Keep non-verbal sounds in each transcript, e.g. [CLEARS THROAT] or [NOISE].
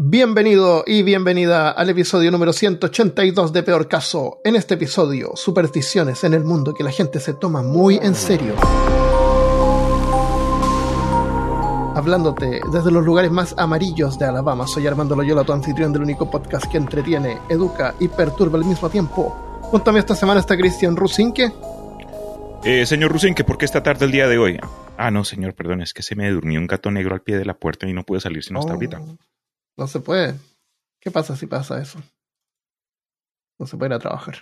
Bienvenido y bienvenida al episodio número 182 de Peor Caso. En este episodio, supersticiones en el mundo que la gente se toma muy en serio. Hablándote desde los lugares más amarillos de Alabama, soy Armando Loyola, tu anfitrión del único podcast que entretiene, educa y perturba al mismo tiempo. Mí esta semana está Cristian Rusinque. Eh, señor Rusinque, ¿por qué esta tarde el día de hoy? Ah, no, señor, perdón, es que se me durmió un gato negro al pie de la puerta y no pude salir sino hasta Oh, ahorita. No se puede. ¿Qué pasa si pasa eso? No se puede ir a trabajar.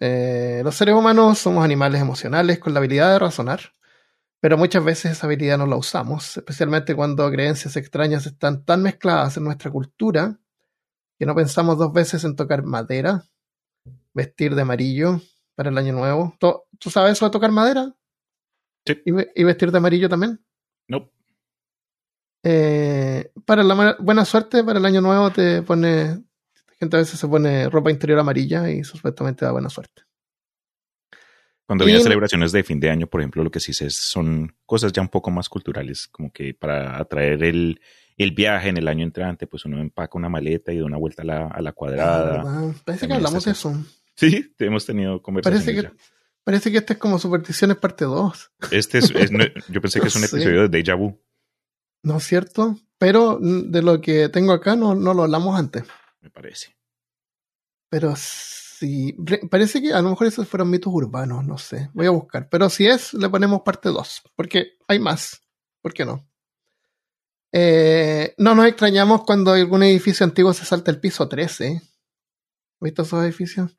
Eh, los seres humanos somos animales emocionales con la habilidad de razonar, pero muchas veces esa habilidad no la usamos, especialmente cuando creencias extrañas están tan mezcladas en nuestra cultura que no pensamos dos veces en tocar madera, vestir de amarillo para el año nuevo. ¿Tú, tú sabes eso de tocar madera? Sí. ¿Y, ve- y vestir de amarillo también? No, Eh, para la buena suerte, para el año nuevo te pone. La gente a veces se pone ropa interior amarilla y supuestamente da buena suerte. cuando Y había en- celebraciones de fin de año, por ejemplo, lo que sí sé es- son cosas ya un poco más culturales, como que para atraer el, el viaje en el año entrante, pues uno empaca una maleta y da una vuelta a la, a la Ah, cuadrada. ¿verdad? Parece que hablamos de eso. Sí, hemos tenido conversaciones. Parece que, ya. parece que este es como Supersticiones parte 2. Este es, es- no- [LAUGHS] yo pensé que es un episodio de Deja Vu. ¿No es cierto? Pero mm, de lo que tengo acá no, no lo hablamos antes. me parece. Pero sí. re- Parece que a lo mejor esos fueron mitos urbanos, no sé. Voy a buscar. Pero si es, le ponemos parte 2. Porque hay más. ¿Por qué no? Eh, no nos extrañamos cuando algún edificio antiguo se salta el piso 13. ¿Visto esos edificios?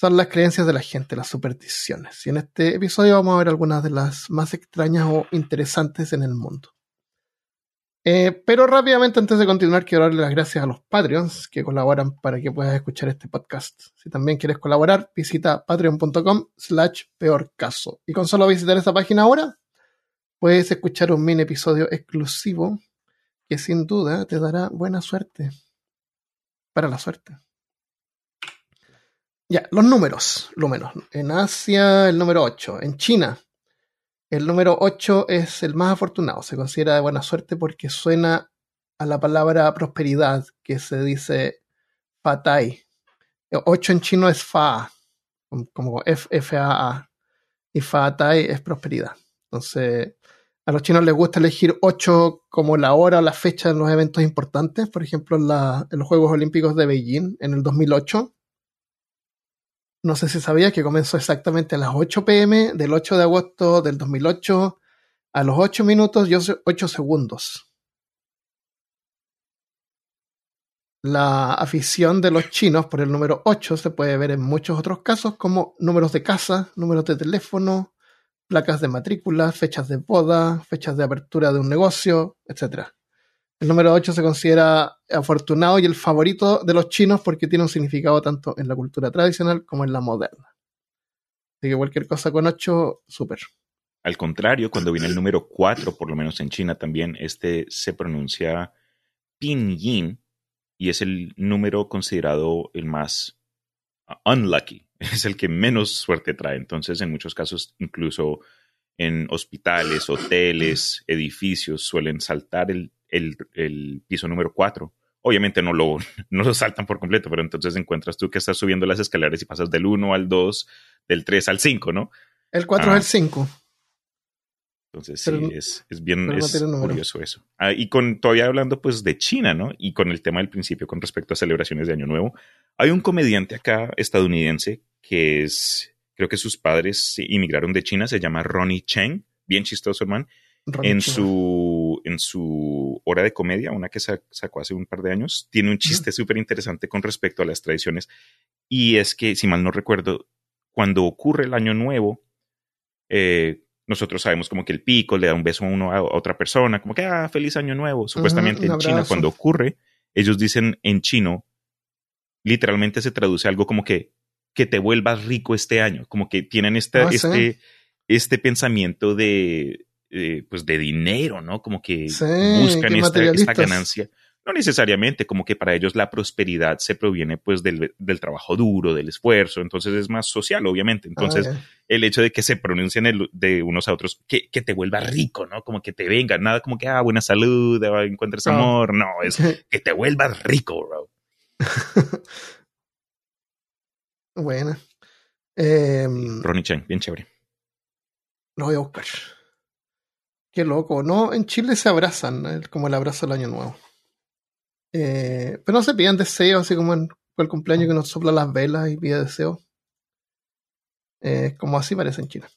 Son las creencias de la gente, las supersticiones. Y en este episodio vamos a ver algunas de las más extrañas o interesantes en el mundo. Eh, pero rápidamente, antes de continuar, quiero darle las gracias a los Patreons que colaboran para que puedas escuchar este podcast. Si también quieres colaborar, visita patreon.com slash peor caso. Y con solo visitar esta página ahora, puedes escuchar un mini episodio exclusivo que sin duda te dará buena suerte. Para la suerte. Ya, los números. Números. En Asia, el número 8. En China, el número 8 es el más afortunado. Se considera de buena suerte porque suena a la palabra prosperidad, que se dice Fatai. 8 en chino es Fa, como F, F A A. Y Fatai es prosperidad. Entonces, a los chinos les gusta elegir 8 como la hora o la fecha en los eventos importantes. Por ejemplo, en los Juegos Olímpicos de Beijing en el 2008. No sé si sabías que comenzó exactamente a las 8 pm del 8 de agosto del 2008 a los 8 minutos y 8 segundos. La afición de los chinos por el número 8 se puede ver en muchos otros casos como números de casa, números de teléfono, placas de matrícula, fechas de boda, fechas de apertura de un negocio, etc. El número 8 se considera afortunado y el favorito de los chinos porque tiene un significado tanto en la cultura tradicional como en la moderna. Así que cualquier cosa con 8, súper. Al contrario, cuando viene el número 4, por lo menos en China también, este se pronuncia pinyin y es el número considerado el más uh, unlucky, [LAUGHS] es el que menos suerte trae. Entonces, en muchos casos, incluso en hospitales, hoteles, edificios, suelen saltar el, el- el piso número 4. Obviamente no lo, [LAUGHS] no lo saltan por completo, pero entonces encuentras tú que estás subiendo las escaleras y pasas del 1 al 2, del 3 al 5, ¿no? El 4 Ah. es el 5. Entonces Pero sí, es, es bien no es curioso eso. Ah, y con todavía hablando pues de China, ¿no? Y con el tema del principio con respecto a celebraciones de Año Nuevo, hay un comediante acá estadounidense que es, creo que sus padres inmigraron de China, se llama Ronnie Cheng, bien chistoso, hermano. En su, en su hora de comedia, una que sa- sacó hace un par de años, tiene un chiste súper interesante con respecto a las tradiciones. Y es que, si mal no recuerdo, cuando ocurre el año nuevo, eh, nosotros sabemos como que el pico le da un beso a uno a otra persona, como que, ah, feliz año nuevo. Supuestamente un en China, cuando ocurre, ellos dicen en chino, literalmente se traduce algo como que, que te vuelvas rico este año, como que tienen esta, Ah, sí. este, este pensamiento de, eh, pues de dinero, ¿no? Como que Sí, buscan esta, ganancia. no necesariamente, como que para ellos la prosperidad se proviene pues del, del trabajo duro, del esfuerzo, entonces es más social, obviamente. Entonces, Ah, ya. el hecho de que se pronuncien el- de unos a otros, que, que te vuelva rico, ¿no? Como que te venga, nada como que, ah, buena salud, ah, encuentres Ah. amor, no, es [LAUGHS] que te vuelvas rico, bro. [LAUGHS] Buena. Eh, Ronnie Chang, bien chévere. lo voy a buscar. Qué loco. No, en Chile se abrazan, eh, como el abrazo del año nuevo. Eh, pero no se piden deseos, así como en el cumpleaños que uno sopla las velas y pide deseos. Eh, como así parece en China.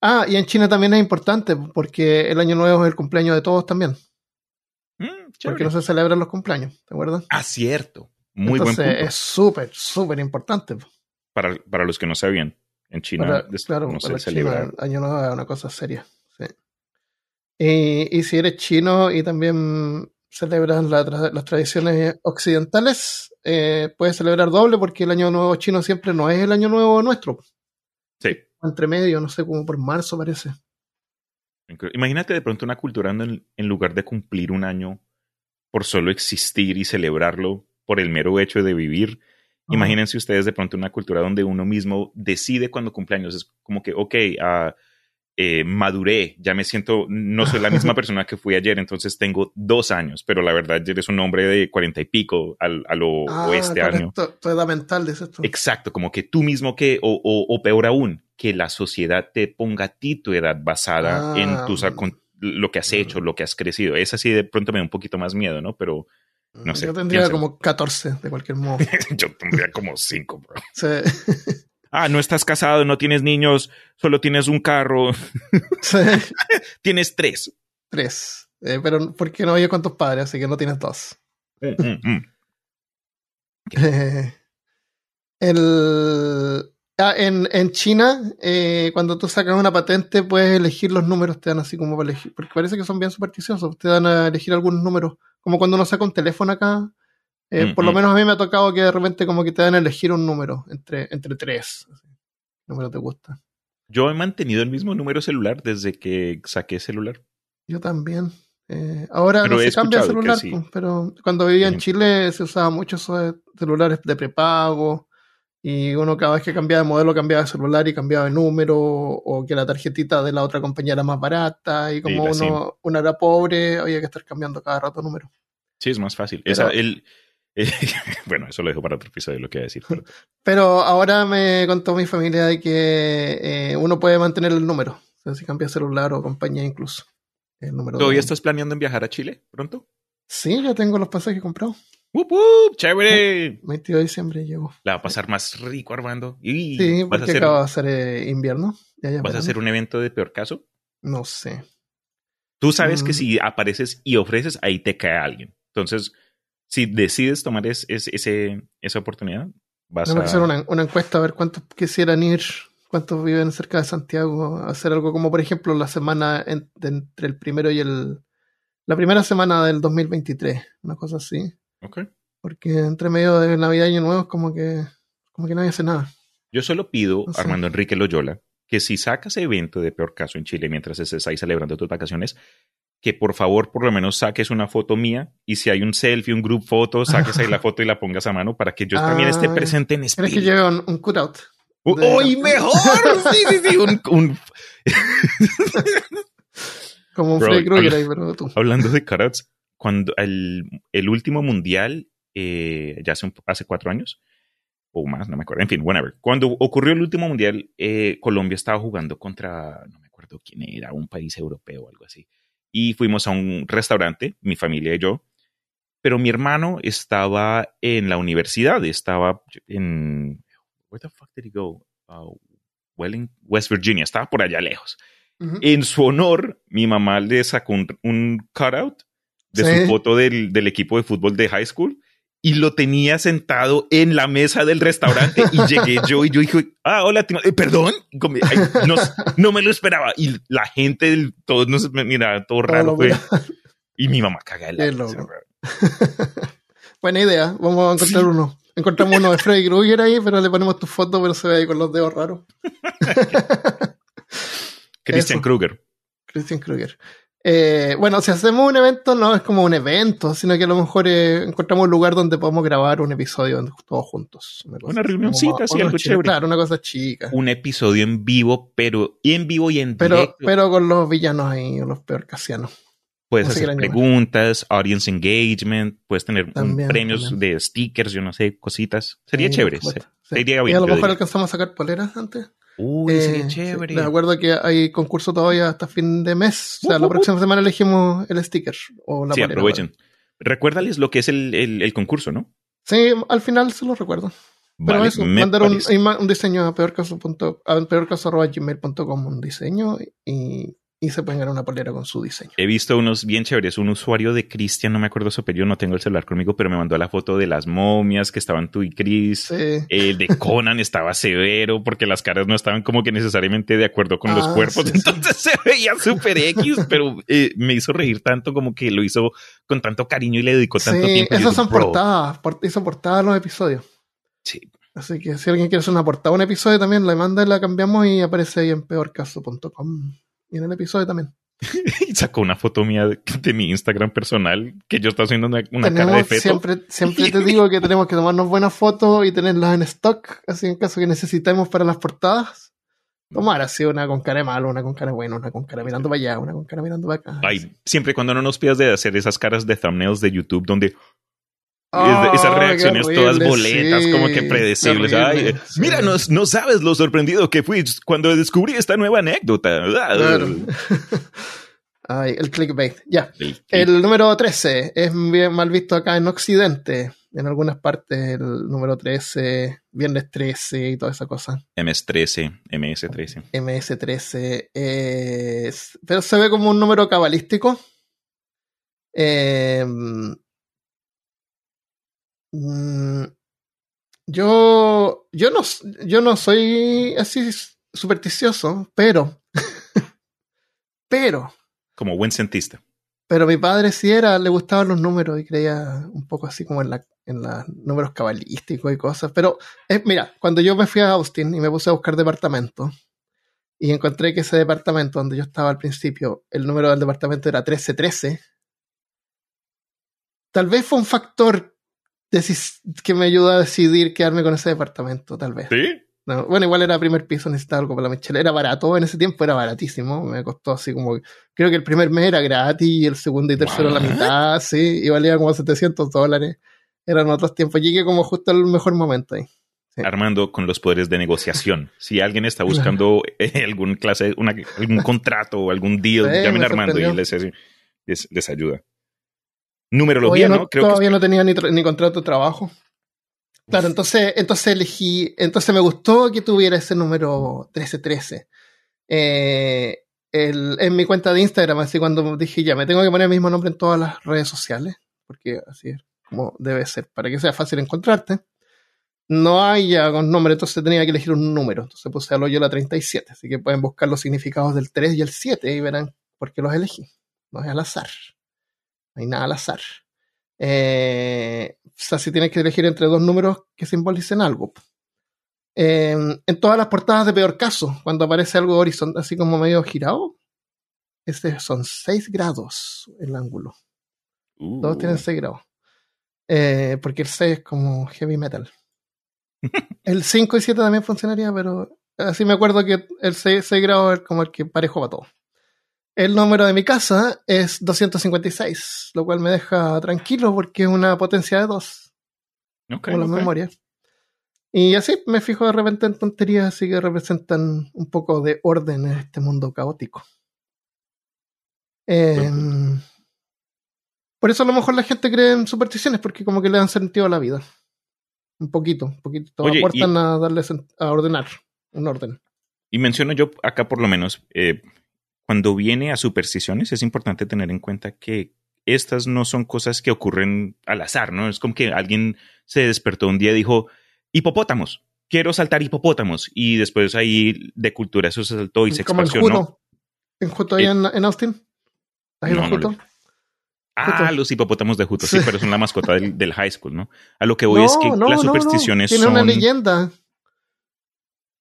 Ah, y en China también es importante, porque el año nuevo es el cumpleaños de todos también. Mm, Porque no se celebran los cumpleaños, ¿te acuerdas? Ah, cierto. Muy Entonces buen punto. es súper, súper importante. Para, para los que no sabían, en China Para- claro, no se celebra. China, Año Nuevo es una cosa seria. Y, y si eres chino y también celebras la tra- las tradiciones occidentales, eh, puedes celebrar doble porque el Año Nuevo chino siempre no es el Año Nuevo nuestro. Sí. Entre medio, no sé, como por marzo parece. Imagínate de pronto una cultura en, en lugar de cumplir un año por solo existir y celebrarlo por el mero hecho de vivir, imagínense ustedes de pronto una cultura donde uno mismo decide cuando cumpleaños. Es como que, ok, ah, eh, maduré, ya me siento, no soy la misma [LAUGHS] persona que fui ayer, entonces tengo dos años, pero la verdad ya eres un hombre de cuarenta y pico al, a lo Ah, este año. Tu edad mental, tú. Exacto, como que tú mismo que, o, o, o peor aún, que la sociedad te ponga a ti tu edad basada Ah. en tus, lo que has hecho, lo que has crecido. Es así de pronto me da un poquito más miedo, ¿no? Pero no sé, Yo tendría como 14, de cualquier modo. [LAUGHS] yo tendría como cinco, bro. Sí. [LAUGHS] Ah, no estás casado, no tienes niños, solo tienes un carro, Sí. [LAUGHS] tienes tres. Tres. Eh, pero ¿por qué no oye cuántos padres? Así que no tienes dos. Mm, mm, mm. Eh, [LAUGHS] el, ah, en, en China, eh, cuando tú sacas una patente, puedes elegir los números, te dan así como para elegir, porque parece que son bien supersticiosos, te dan a elegir algunos números, como cuando uno saca un teléfono acá. Eh, Mm, por lo mm. menos a mí me ha tocado que de repente como que te dan a elegir un número entre, entre tres. así. ¿Qué número te gusta? Yo he mantenido el mismo número celular desde que saqué celular. Yo también. Eh, ahora Pero no se cambia el celular, sí. pues, pero cuando vivía en Ujú. Chile se usaba mucho esos celulares de prepago y uno cada vez que cambiaba de modelo cambiaba de celular y cambiaba de número o que la tarjetita de la otra compañía era más barata y como uno, uno era pobre había que estar cambiando cada rato número. Sí, es más fácil. Pero- Esa, el, [LAUGHS] bueno, eso lo dejo para otro episodio, lo que voy a decir. pero- [LAUGHS] Pero ahora me contó mi familia de que eh, uno puede mantener el número, o sea, si cambia celular o compañía incluso. El número de ¿Todavía uno. estás planeando en viajar a Chile pronto? Sí, ya tengo los pasajes comprados. ¡Wup, wup! ¡Chévere! 22 de diciembre llego. La va a pasar más rico, Armando. Y Sí, vas, a porque hacer, acaba de ser eh, invierno. Ya, ya vas a hacer un evento de peor caso. No sé. Tú sabes que Mm. si apareces y ofreces, ahí te cae alguien. Entonces, si decides tomar es- es- ese, esa oportunidad, vas Tenemos que a... hacer una, una encuesta a ver cuántos quisieran ir, cuántos viven cerca de Santiago, hacer algo como, por ejemplo, la semana en- entre el primero y el. La primera semana del 2023, una cosa así. Ok. Porque entre medio de Navidad y Año Nuevo es como que, como que nadie hace nada. Yo solo pido, No sé. Armando Enrique Loyola, que si sacas evento de peor caso en Chile mientras estés ahí celebrando tus vacaciones, que por favor por lo menos saques una foto mía y si hay un selfie, un group foto, saques ahí la [LAUGHS] foto y la pongas a mano para que yo también esté Ah, presente en ¿Quieres que espíritu. lleve un, un cutout? ¡Oh, de- ¡Uy, mejor! [LAUGHS] Sí, sí, sí. Un, un- [LAUGHS] Como un Bro, ahí, tú. hablando de cutouts, cuando el, el último mundial, eh, ya hace, un- hace cuatro años, o más, no me acuerdo, en fin, whatever. Cuando ocurrió el último mundial, eh, Colombia estaba jugando contra, no me acuerdo quién era, un país europeo o algo así. Y fuimos a un restaurante, mi familia y yo, pero mi hermano estaba en la universidad, estaba en... Where the fuck did he go? Uh, Welling- West Virginia, estaba por allá lejos. Ujú. En su honor, mi mamá le sacó un, un cutout de Sí. su foto del, del equipo de fútbol de high school y lo tenía sentado en la mesa del restaurante y llegué yo y yo dije, ah, hola, eh, perdón, ay, no, no me lo esperaba y la gente, todos nos mira, todo raro mira. Y mi mamá caga bro. [LAUGHS] Buena idea. Vamos a encontrar Sí. uno. Encontramos uno de Freddy Krueger ahí, pero le ponemos tu foto, pero se ve ahí con los dedos raros. [LAUGHS] Christian Eso. Kruger. Christian Krueger. Eh, bueno, si hacemos un evento, no es como un evento, sino que a lo mejor eh, encontramos un lugar donde podemos grabar un episodio todos juntos. Una, una reunioncita, así, algo chévere. Claro, una cosa chica. Un episodio en vivo, pero y en vivo y en pero, directo. Pero con los villanos ahí, los peor casianos. Puedes hacer preguntas, audience engagement, puedes tener también, premios también. de stickers, yo no sé, cositas. Sería Sí, chévere. sí. sería Y bien, a lo mejor diría. alcanzamos a sacar poleras antes. Uy, Eh, sería sí, chévere. Les acuerdo que hay concurso todavía hasta fin de mes. O sea, Uh, la uh. próxima semana elegimos el sticker o la sí, aprovechen. Recuérdales lo que es el, el- el concurso, ¿no? Sí, al final se lo recuerdo. Pero Vale, eso, me mandar un, diseño a peorcaso.gmail.com, un diseño y, y se pueden ganar una polera con su diseño. He visto unos bien chéveres. Un usuario de Cristian, no me acuerdo su apellido, no tengo el celular conmigo, pero me mandó la foto de las momias que estaban tú y Chris. Sí. El de Conan estaba severo porque las caras no estaban como que necesariamente de acuerdo con los Ah, cuerpos. sí, sí. Entonces [LAUGHS] se veía súper X, pero eh, me hizo reír tanto como que lo hizo con tanto cariño y le dedicó tanto tiempo. Esas son "Bro". portadas, por- hizo portadas los episodios. Sí. Así que si alguien quiere hacer una portada un episodio también, la manda y la cambiamos y aparece ahí en peorcaso.com. Y en el episodio también. [LAUGHS] Y sacó una foto mía de, de mi Instagram personal que yo estaba haciendo una, una cara de feto. siempre, siempre te digo que tenemos que tomarnos buenas fotos y tenerlas en stock, así en caso que necesitemos para las portadas. Tomar así una con cara de malo, una con cara de bueno, una con cara mirando para allá, una con cara mirando para acá. Ay, siempre cuando no nos pidas de hacer esas caras de thumbnails de YouTube donde De- esas reacciones horrible, todas boletas, sí, como que predecibles. horrible, Ay, sí. Mira, no, no sabes lo sorprendido que fui cuando descubrí esta nueva anécdota. Claro. [LAUGHS] Ay, el clickbait. Ya. El- El número 13 es bien mal visto acá en Occidente. En algunas partes el número 13, Viernes 13 y toda esa cosa. MS13, MS13. MS13 es... Pero se ve como un número cabalístico. Eh, mm, yo, yo, no, yo no soy así supersticioso, pero... [LAUGHS] pero... Como buen cientista. Pero mi padre sí era, le gustaban los números y creía un poco así como en, la, en los números cabalísticos y cosas. Pero eh, mira, cuando yo me fui a Austin y me puse a buscar departamento y encontré que ese departamento donde yo estaba al principio, el número del departamento era 1313, tal vez fue un factor que me ayudó a decidir quedarme con ese departamento, tal vez. ¿Sí? No, bueno, igual era primer piso, necesitaba algo para la Michelle. Era barato, en ese tiempo era baratísimo. Me costó así como. Creo que el primer mes era gratis y el segundo y tercero la mitad, sí, y valía como 700 dólares. Eran otros tiempos. Llegué como justo al mejor momento ahí. Sí. Armando con los poderes de negociación. [LAUGHS] Si alguien está buscando [LAUGHS] eh, algún clase, una- algún contrato o algún deal, Sí, llamen me a Armando y les, les ayuda. Numerología, Todavía ¿no? no, Creo que todavía no tenía ni, ni contrato de trabajo. Claro, entonces, entonces elegí, entonces me gustó que tuviera ese número 1313. Eh, el- en mi cuenta de Instagram, así cuando dije ya, me tengo que poner el mismo nombre en todas las redes sociales, porque así es como debe ser, para que sea fácil encontrarte. No hay ya con nombre, entonces tenía que elegir un número. Entonces puse a la 37, así que pueden buscar los significados del 3 y el 7 y verán por qué los elegí. No es al azar. No hay nada al azar. Eh, o sea, si tienes que elegir entre dos números que simbolicen algo. Eh, en todas las portadas de peor caso, cuando aparece algo horizontal, así como medio girado, este son 6 grados el ángulo. Uh, Todos tienen 6 grados. Eh, porque el 6 es como heavy metal. [LAUGHS] el 5 y 7 también funcionaría, pero así me acuerdo que el 6, 6 grados es como el que parejo para todo. El número de mi casa es 256, lo cual me deja tranquilo porque es una potencia de 2, ok, como las ok. memorias. Y así me fijo de repente en tonterías así que representan un poco de orden en este mundo caótico. Eh, por eso a lo mejor la gente cree en supersticiones, porque como que le dan sentido a la vida. Un poquito, un poquito. Oye, aportan a darle a ordenar, un orden. Y menciono yo acá por lo menos, eh, cuando viene a supersticiones es importante tener en cuenta que estas no son cosas que ocurren al azar, ¿no? Es como que alguien se despertó un día y dijo, hipopótamos, quiero saltar hipopótamos. Y después ahí de cultura eso se saltó y se como en expansionó. Juto. En Juto ahí Eh, en, en Austin. ¿Has ido no, a no Juto? Ah, Juto. los hipopótamos de Juto, sí, Sí. pero son la mascota del, del high school, ¿no? A lo que voy es que las supersticiones Tiene son... una leyenda.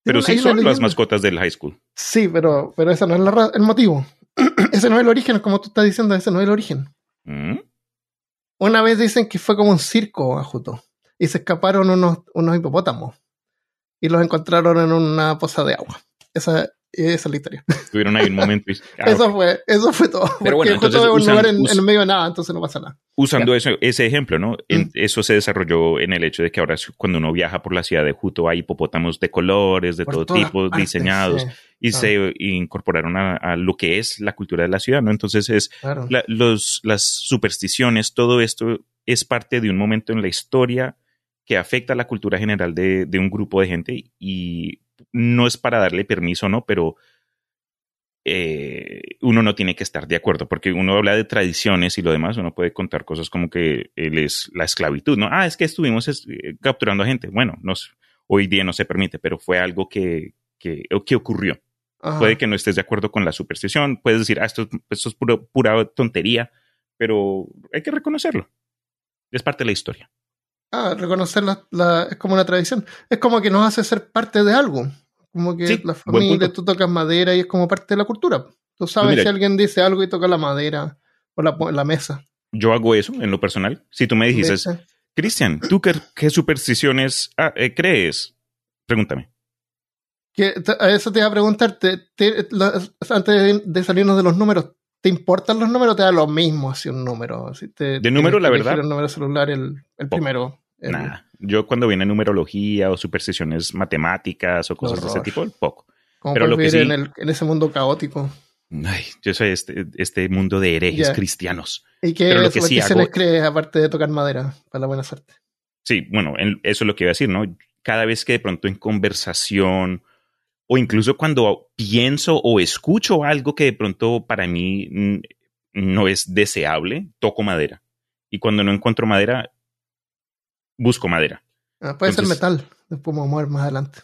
Pero sí son las mascotas del high school. Sí, pero, pero ese no es la el motivo. [CLEARS THROAT] ese no es el origen, como tú estás diciendo, ese no es el origen. ¿Mm? Una vez dicen que fue como un circo a Juto y se escaparon unos, unos hipopótamos y los encontraron en una poza de agua. Esa es historia. Tuvieron ahí un [LAUGHS] momento. y- ah, eso, fue, eso fue todo. Pero Porque bueno, entonces un usan- lugar en, us- en el medio de nada, entonces no pasa nada. Usando eso, ese ejemplo, ¿no? En- Mm. Eso se desarrolló en el hecho de que ahora cuando uno viaja por la ciudad de Juto hay hipopótamos de colores, de Por todo tipo, partes, diseñados, sí, y se incorporaron a, a lo que es la cultura de la ciudad, ¿no? Entonces es claro. la- los, las supersticiones, todo esto es parte de un momento en la historia que afecta a la cultura general de, de un grupo de gente y no es para darle permiso, ¿no? Pero eh, uno no tiene que estar de acuerdo, porque uno habla de tradiciones y lo demás, uno puede contar cosas como que él es la esclavitud, ¿no? Ah, es que estuvimos es- eh, capturando a gente. Bueno, nos, hoy día no se permite, pero fue algo que, que, que ocurrió. Ajá. Puede que no estés de acuerdo con la superstición, puedes decir, ah, esto, es- esto es puro- pura tontería, pero hay que reconocerlo. Es parte de la historia. Ah, reconocer la, la- es como una tradición. Es como que nos hace ser parte de algo. Como que Sí, la familia, tú tocas madera y es como parte de la cultura. Tú sabes mira- si alguien dice algo y toca la madera o la, la mesa. Yo hago eso en lo personal. Si tú me dices. Cristian, ¿tú qué, qué supersticiones ah, eh, crees? Pregúntame. Que a eso te iba a preguntar, te- te- lo- antes de, de salirnos de los números, ¿te importan los números te da lo mismo si un número? Si te, De número, la que verdad, El número celular, el, el primero. el- Nada. Yo cuando viene numerología o supersticiones matemáticas o cosas de ese tipo, poco. Como pero lo que sí- en, el- en ese mundo caótico. Ay, yo soy este, este mundo de herejes cristianos. ¿Y qué Pero lo que sí supersticiones hago- crees aparte de tocar madera para la buena suerte? Sí, bueno, en- eso es lo que iba a decir, ¿no? Cada vez que de pronto en conversación o incluso cuando pienso o escucho algo que de pronto para mí mm, no es deseable, toco madera. Y cuando no encuentro madera, busco madera. Ah, puede Entonces- ser metal, después vamos a mover más adelante.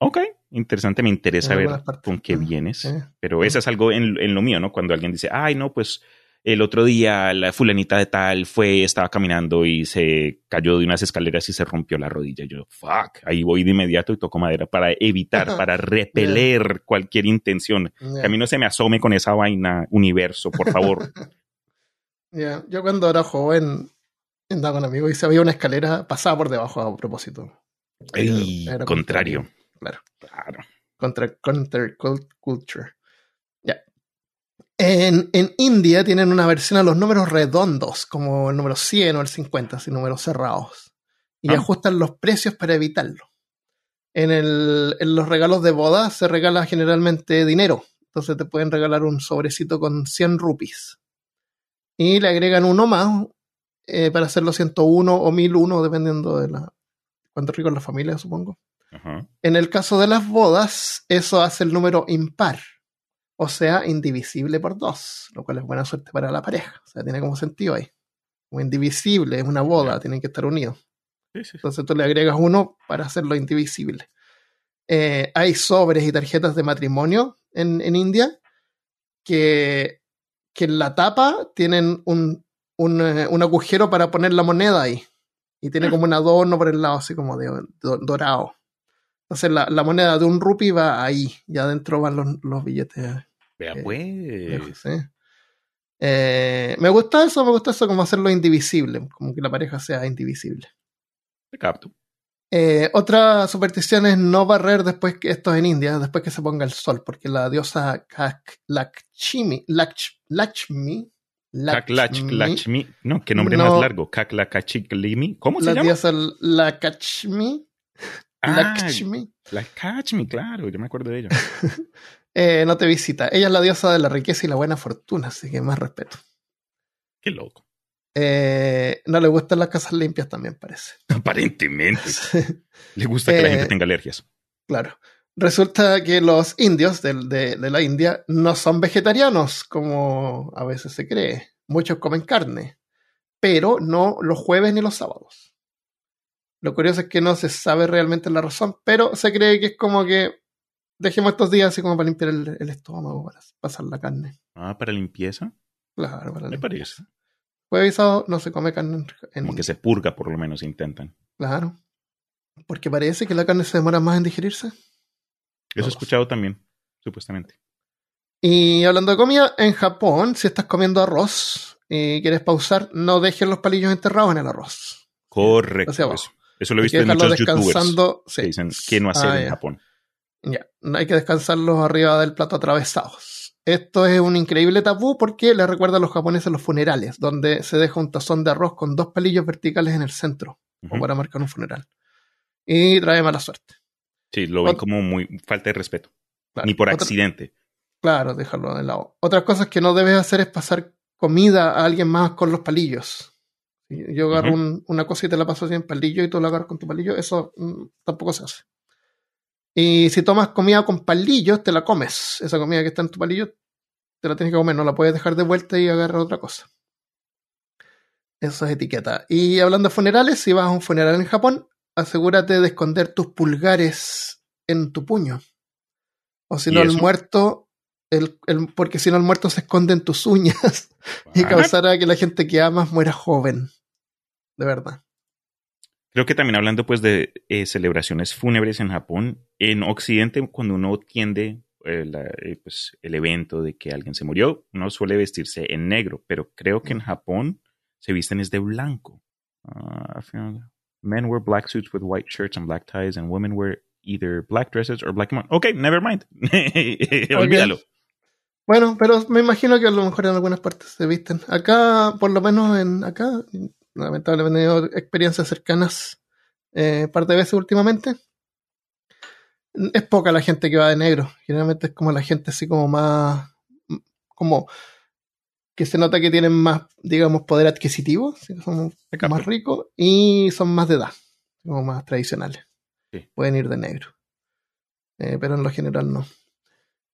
Ok, interesante, me interesa ver con qué vienes. Pero eso es algo en, en lo mío, ¿no? Cuando alguien dice, ay, no, pues el otro día la fulanita de tal fue, estaba caminando y se cayó de unas escaleras y se rompió la rodilla. Yo, fuck, ahí voy de inmediato y toco madera para evitar, [LAUGHS] para repeler cualquier intención. Que a mí no se me asome con esa vaina universo, por favor. [LAUGHS] Yo cuando era joven andaba con amigos y se había una escalera pasada por debajo a propósito. Era contrario. Claro. Claro. Contra cult- culture. En, en India tienen una versión a los números redondos, como el número 100 o el 50, así números cerrados. Y Ah. ajustan los precios para evitarlo. En, el, en los regalos de boda se regala generalmente dinero. Entonces te pueden regalar un sobrecito con 100 rupees. Y le agregan uno más eh, para hacerlo 101 o 1001, dependiendo de la, cuánto rico es la familia, supongo. Ajá. En el caso de las bodas, eso hace el número impar, o sea, indivisible por dos, lo cual es buena suerte para la pareja. O sea, tiene como sentido ahí. Como indivisible, es una boda, tienen que estar unidos. Sí, sí, sí. Entonces tú le agregas uno para hacerlo indivisible. Eh, hay sobres y tarjetas de matrimonio en, en India que, que en la tapa tienen un, un, eh, un agujero para poner la moneda ahí. Y tiene como un adorno por el lado, así como de, do- dorado. Entonces la, la moneda de un rupee va ahí, y adentro van los, los billetes Vea, Eh, pues. Eh, me gusta eso, me gusta eso como hacerlo indivisible, como que la pareja sea indivisible. Te capto. Eh, otra superstición es no barrer después que esto es en India, después que se ponga el sol, porque la diosa Kak- Lakshmi, Laksh- Lakshmi, Lakshmi, Lakshmi. No, qué nombre No. más largo. Kaklakachiklimi. ¿Cómo se la llama? diosa Lakshmi, Ah, Lakshmi, Lakshmi, claro, yo me acuerdo de ella. [LAUGHS] eh, no te visita. Ella es la diosa de la riqueza y la buena fortuna, así que más respeto. Qué loco. Eh, no le gustan las casas limpias también, parece. [LAUGHS] Aparentemente. [LAUGHS] Le gusta que la Eh, gente tenga alergias. Claro. Resulta que los indios de la India no son vegetarianos, como a veces se cree. Muchos comen carne, pero no los jueves ni los sábados. Lo curioso es que no se sabe realmente la razón, pero se cree que es como que dejemos estos días así como para limpiar el, el estómago, para pasar la carne. Ah, para limpieza. Claro, para Me limpiar. parece. Jueves y sábado no se come carne en, Como que se purga, por lo menos intentan. Claro. Porque parece que la carne se demora más en digerirse. Eso he escuchado también, supuestamente. Y hablando de comida, en Japón, si estás comiendo arroz y quieres pausar, no dejes los palillos enterrados en el arroz. Correcto. Hacia Eso, abajo. eso lo he visto en muchos youtubers que dicen qué no hacer Ah, en. Japón. Ya, no hay que descansarlos arriba del plato atravesados. Esto es un increíble tabú porque le recuerda a los japoneses los funerales, donde se deja un tazón de arroz con dos palillos verticales en el centro, como para marcar un funeral. Y trae mala suerte. Sí, lo ven Ot- como muy falta de respeto. Claro. Ni por accidente. Claro, dejarlo de lado. Otras cosas que no debes hacer es pasar comida a alguien más con los palillos. Yo agarro un- una cosa y te la paso así en palillo y tú la agarras con tu palillo, eso mm, tampoco se hace. Y si tomas comida con palillos, te la comes. Esa comida que está en tu palillo, te la tienes que comer, no la puedes dejar de vuelta y agarrar otra cosa. Eso es etiqueta. Y hablando de funerales, si vas a un funeral en Japón, asegúrate de esconder tus pulgares en tu puño. O si ¿Y no, el muerto, el, el- porque si no, el muerto se esconde en tus uñas [LAUGHS] y causará que la gente que amas muera joven. De verdad. Creo que también hablando pues de eh, celebraciones fúnebres en Japón, en Occidente cuando uno tiende eh, la- eh, pues, el evento de que alguien se murió, uno suele vestirse en negro, pero creo que en Japón se visten es de blanco. Found- men wear black suits with white shirts and black ties and women wear either black dresses or black... Ok, never mind. [LAUGHS] Olvídalo. Bueno, pero me imagino que a lo mejor en algunas partes se visten. Acá, por lo menos en acá, lamentablemente he tenido experiencias cercanas eh, un par de veces últimamente. Es poca la gente que va de negro. Generalmente es como la gente así como más, como que se nota que tienen más, digamos, poder adquisitivo, son capto. más ricos y son más de edad, como más tradicionales. Sí. Pueden ir de negro. Eh, pero en lo general no.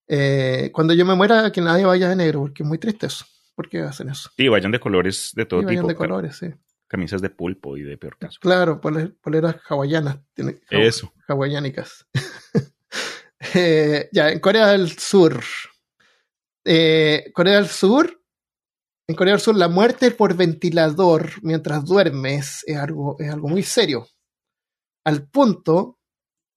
Eh, cuando yo me muera, que nadie vaya de negro, porque es muy triste eso. ¿Por qué hacen eso? Sí, vayan de colores de todo Y vayan tipo. de colores, sí. Camisas de pulpo y de peor caso. Claro, pole- poleras hawaianas. tiene- Eso. hawaianicas. [LAUGHS] Eh, ya, en Corea del Sur. Eh, Corea del Sur. En Corea del Sur, la muerte por ventilador mientras duermes es algo, es algo muy serio. Al punto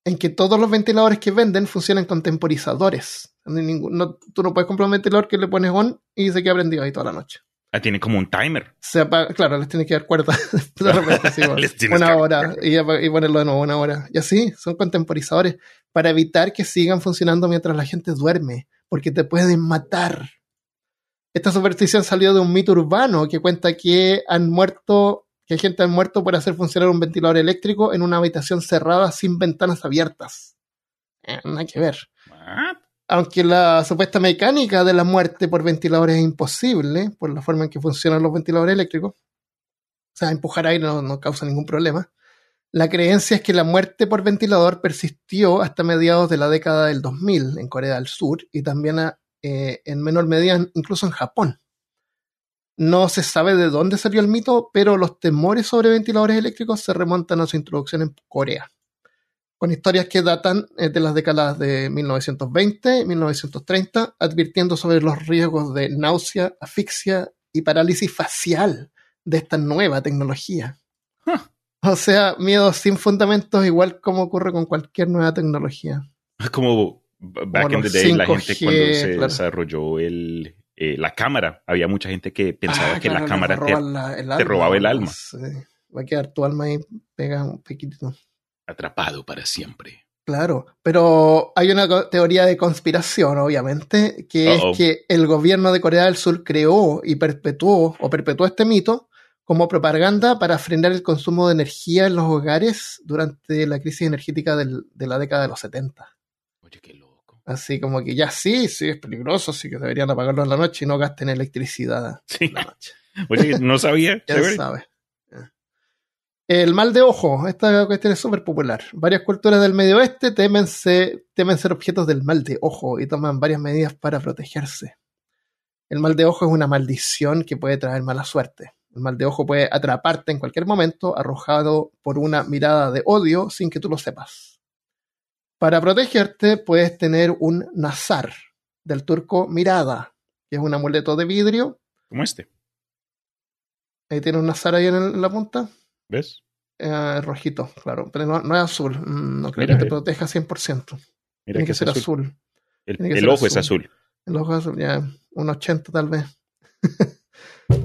en que todos los ventiladores que venden funcionan con temporizadores. No no- tú no puedes comprar un ventilador que le pones on y se queda prendido ahí toda la noche. Ah, tiene como un timer. Se apaga- claro, les tienes que dar cuerda [LAUGHS] de [LAUGHS] repente, así, bueno, Les tienes que una hora y, y ponerlo de nuevo una hora. Y así, son contemporizadores para evitar que sigan funcionando mientras la gente duerme, porque te pueden matar. Esta superstición salió de un mito urbano que cuenta que han muerto, que hay gente han muerto por hacer funcionar un ventilador eléctrico en una habitación cerrada sin ventanas abiertas. Eh, nada que ver. What? Aunque la supuesta mecánica de la muerte por ventiladores es imposible, por la forma en que funcionan los ventiladores eléctricos, o sea, empujar aire no, causa ningún problema, la creencia es que la muerte por ventilador persistió hasta mediados de la década del 2000 en Corea del Sur y también eh, en menor medida incluso en Japón. No se sabe de dónde salió el mito, pero los temores sobre ventiladores eléctricos se remontan a su introducción en Corea con historias que datan eh, de las décadas de 1920 y 1930, advirtiendo sobre los riesgos de náusea, asfixia y parálisis facial de esta nueva tecnología. Huh. O sea, miedos sin fundamentos, igual como ocurre con cualquier nueva tecnología. Como back in the day, la 5G, gente cuando se claro. desarrolló el, eh, la cámara, había mucha gente que pensaba Ah, que claro, la cámara te la- te robaba el alma. Sí. Va a quedar tu alma ahí pega un poquitito. Atrapado para siempre. Claro, pero hay una teoría de conspiración, obviamente, que es que el gobierno de Corea del Sur creó y perpetuó o perpetuó este mito como propaganda para frenar el consumo de energía en los hogares durante la crisis energética del- de la década de los 70. Oye, qué loco. Así como que ya sí, sí es peligroso, sí que deberían apagarlo en la noche y no gasten electricidad Sí. en la noche. [LAUGHS] Oye, no sabía. [LAUGHS] Ya Chévere. El mal de ojo, esta cuestión es súper popular. Varias culturas del medio oeste temen, se- temen ser objetos del mal de ojo y toman varias medidas para protegerse. El mal de ojo es una maldición que puede traer mala suerte. El mal de ojo puede atraparte en cualquier momento, arrojado por una mirada de odio sin que tú lo sepas. Para protegerte puedes tener un nazar, del turco mirada, que es un amuleto de vidrio. Como este. Ahí tiene un nazar ahí en, el- en la punta. ¿Ves? Eh, rojito, claro, pero no, no es azul. Mm, No creo Mira, que te eh. proteja 100%. Mira Tiene que que es ser azul. azul. El, el ser ojo es azul. azul. En los ojos azules, ya, un 80 tal vez.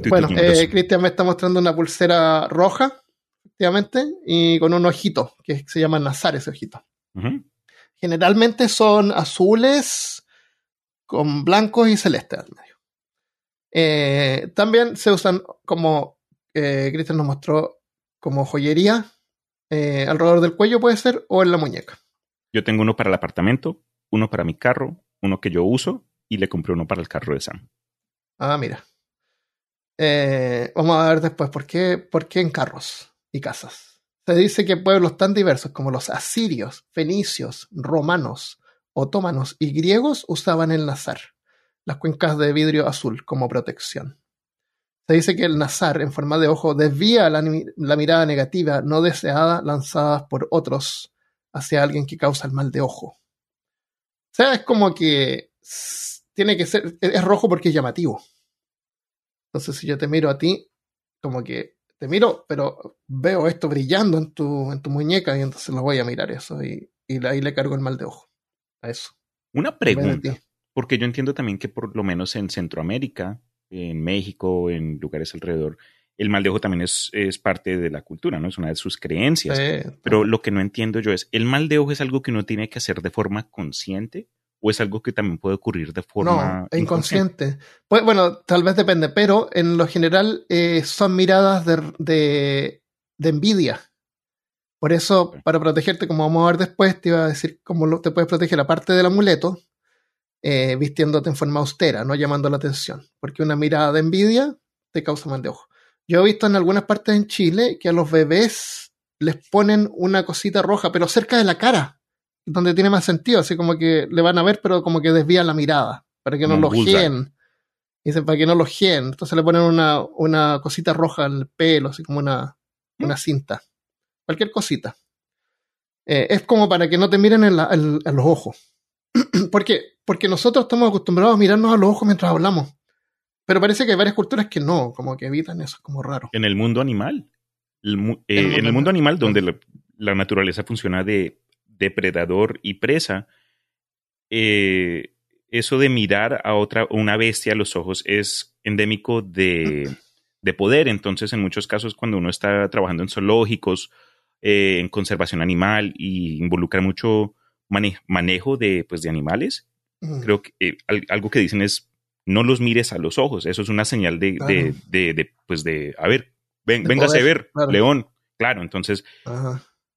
bueno, eh, Cristian me está mostrando una pulsera roja, efectivamente, y con un ojito, que se llama Nazar ese ojito. Generalmente son azules con blancos y celestes al medio. Eh, también se usan como eh, Cristian nos mostró como joyería eh, alrededor del cuello puede ser o en la muñeca. Yo tengo uno para el apartamento, uno para mi carro, uno que yo uso y le compré uno para el carro de Sam. Ah, mira. Eh, vamos a ver después por qué, por qué en carros y casas. Se dice que pueblos tan diversos como los asirios, fenicios, romanos, otomanos y griegos usaban el nazar, las cuencas de vidrio azul, como protección. Se dice que el nazar en forma de ojo desvía la, mirada negativa no deseada lanzada por otros hacia alguien que causa el mal de ojo. O sea, es como que tiene que ser, es rojo porque es llamativo. Entonces, si yo te miro a ti, como que te miro, pero veo esto brillando en tu, en tu muñeca y entonces lo voy a mirar eso y, y ahí le cargo el mal de ojo. A eso. Una pregunta. Porque yo entiendo también que por lo menos en Centroamérica en México, en lugares alrededor, el mal de ojo también es, es, parte de la cultura, ¿no? Es una de sus creencias. Pero lo que no entiendo yo es, ¿el mal de ojo es algo que uno tiene que hacer de forma consciente? ¿O es algo que también puede ocurrir de forma no, inconsciente? Pues, bueno, tal vez depende, pero en lo general eh, son miradas de, de, de, envidia. Por eso, para protegerte, como vamos a ver después, te iba a decir cómo te puedes proteger aparte del amuleto, eh, vistiéndote en forma austera, no llamando la atención, porque una mirada de envidia te causa mal de ojo. Yo he visto en algunas partes en Chile que a los bebés les ponen una cosita roja, pero cerca de la cara, donde tiene más sentido, así como que le van a ver, pero como que desvían la mirada, para que no lo gien. Dicen, para que no lo gien. Entonces le ponen una, una cosita roja en el pelo, así como una, mm. una cinta. Cualquier cosita. Eh, es como para que no te miren en, en los ojos. [CLEARS THROAT] porque, porque nosotros estamos acostumbrados a mirarnos a los ojos mientras hablamos. Pero parece que hay varias culturas que no, como que evitan eso, es como raro. En el mundo animal. Eh, en el mundo animal, donde la, naturaleza funciona de depredador y presa, eh, eso de mirar a otra, una bestia a los ojos es endémico de, de, poder. Entonces, en muchos casos, cuando uno está trabajando en zoológicos, eh, en conservación animal y involucra mucho manejo de, pues, de animales, creo que eh, algo que dicen es no los mires a los ojos. Eso es una señal de, de, de, pues de, a ver, ven, véngase a ver, león. Claro, entonces,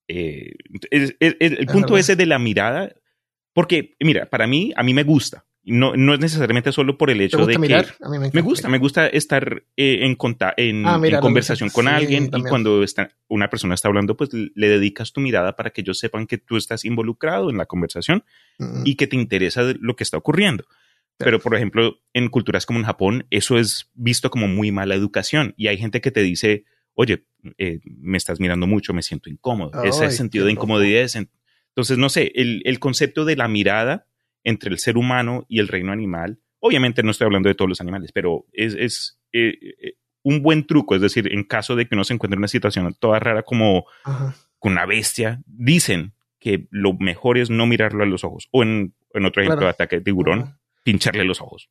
eh, el punto ese de la mirada, porque, mira, para mí, a mí me gusta. No, no es necesariamente solo por el hecho de mirar? que me, gusta, me gusta estar eh, en, en, ah, en, conversación con alguien y cuando está, una persona está hablando, pues le dedicas tu mirada para que ellos sepan que tú estás involucrado en la conversación y que te interesa lo que está ocurriendo. Pero, por ejemplo, en culturas como en Japón, eso es visto como muy mala educación y hay gente que te dice, oye, eh, me estás mirando mucho, me siento incómodo. Ese sentido de incomodidad. Entonces, no sé, el, el concepto de la mirada entre el ser humano y el reino animal. Obviamente no estoy hablando de todos los animales, pero es, eh, eh, un buen truco. Es decir, en caso de que uno se encuentre en una situación toda rara como con una bestia, dicen que lo mejor es no mirarlo a los ojos. O en, otro ejemplo de ataque de tiburón, pincharle los ojos.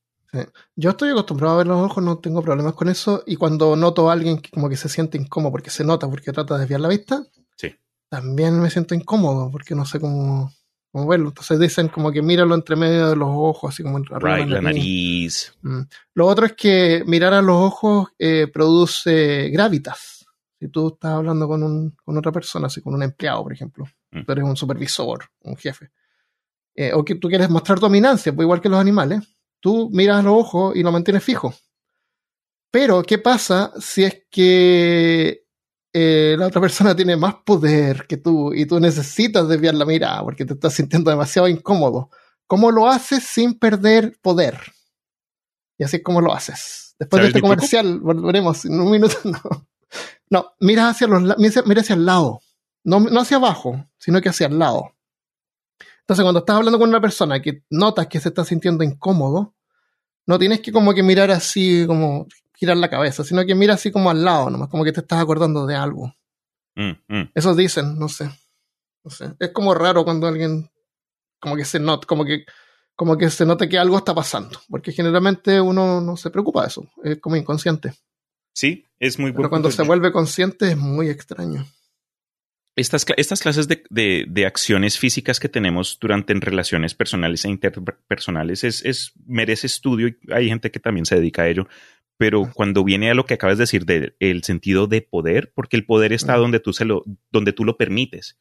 Yo estoy acostumbrado a ver los ojos, no tengo problemas con eso. Y cuando noto a alguien que como que se siente incómodo porque se nota, porque trata de desviar la vista, sí. también me siento incómodo porque no sé cómo como verlo. Entonces dicen como que míralo entre medio de los ojos, así como arriba right, la nariz. Mm. Lo otro es que mirar a los ojos eh, produce gravitas. Si tú estás hablando con, un, con otra persona, así con un empleado, por ejemplo, mm. tú eres un supervisor, un jefe, eh, o que tú quieres mostrar dominancia, pues igual que los animales, tú miras a los ojos y lo mantienes fijo. Pero, ¿qué pasa si es que eh, la otra persona tiene más poder que tú y tú necesitas desviar la mirada porque te estás sintiendo demasiado incómodo. ¿Cómo lo haces sin perder poder? Y así es como lo haces. Después de este comercial, volveremos en un minuto. [LAUGHS] No, no mira hacia los mira hacia el lado. No, no hacia abajo, sino que hacia el lado. Entonces, cuando estás hablando con una persona que notas que se está sintiendo incómodo, no tienes que como que mirar así como girar la cabeza, sino que mira así como al lado, nomás, como que te estás acordando de algo. Mm, mm. Eso dicen, no sé. No sé. Es como raro cuando alguien como que se nota, como que como que se note que algo está pasando, porque generalmente uno no se preocupa de eso, es como inconsciente. Sí, es muy Pero cuando se vuelve consciente es muy extraño. Estas, estas clases de, de, de, acciones físicas que tenemos durante en relaciones personales e interpersonales es, es, merece estudio y hay gente que también se dedica a ello. Pero cuando viene a lo que acabas de decir del el sentido de poder, porque el poder está donde tú, se lo, donde tú lo permites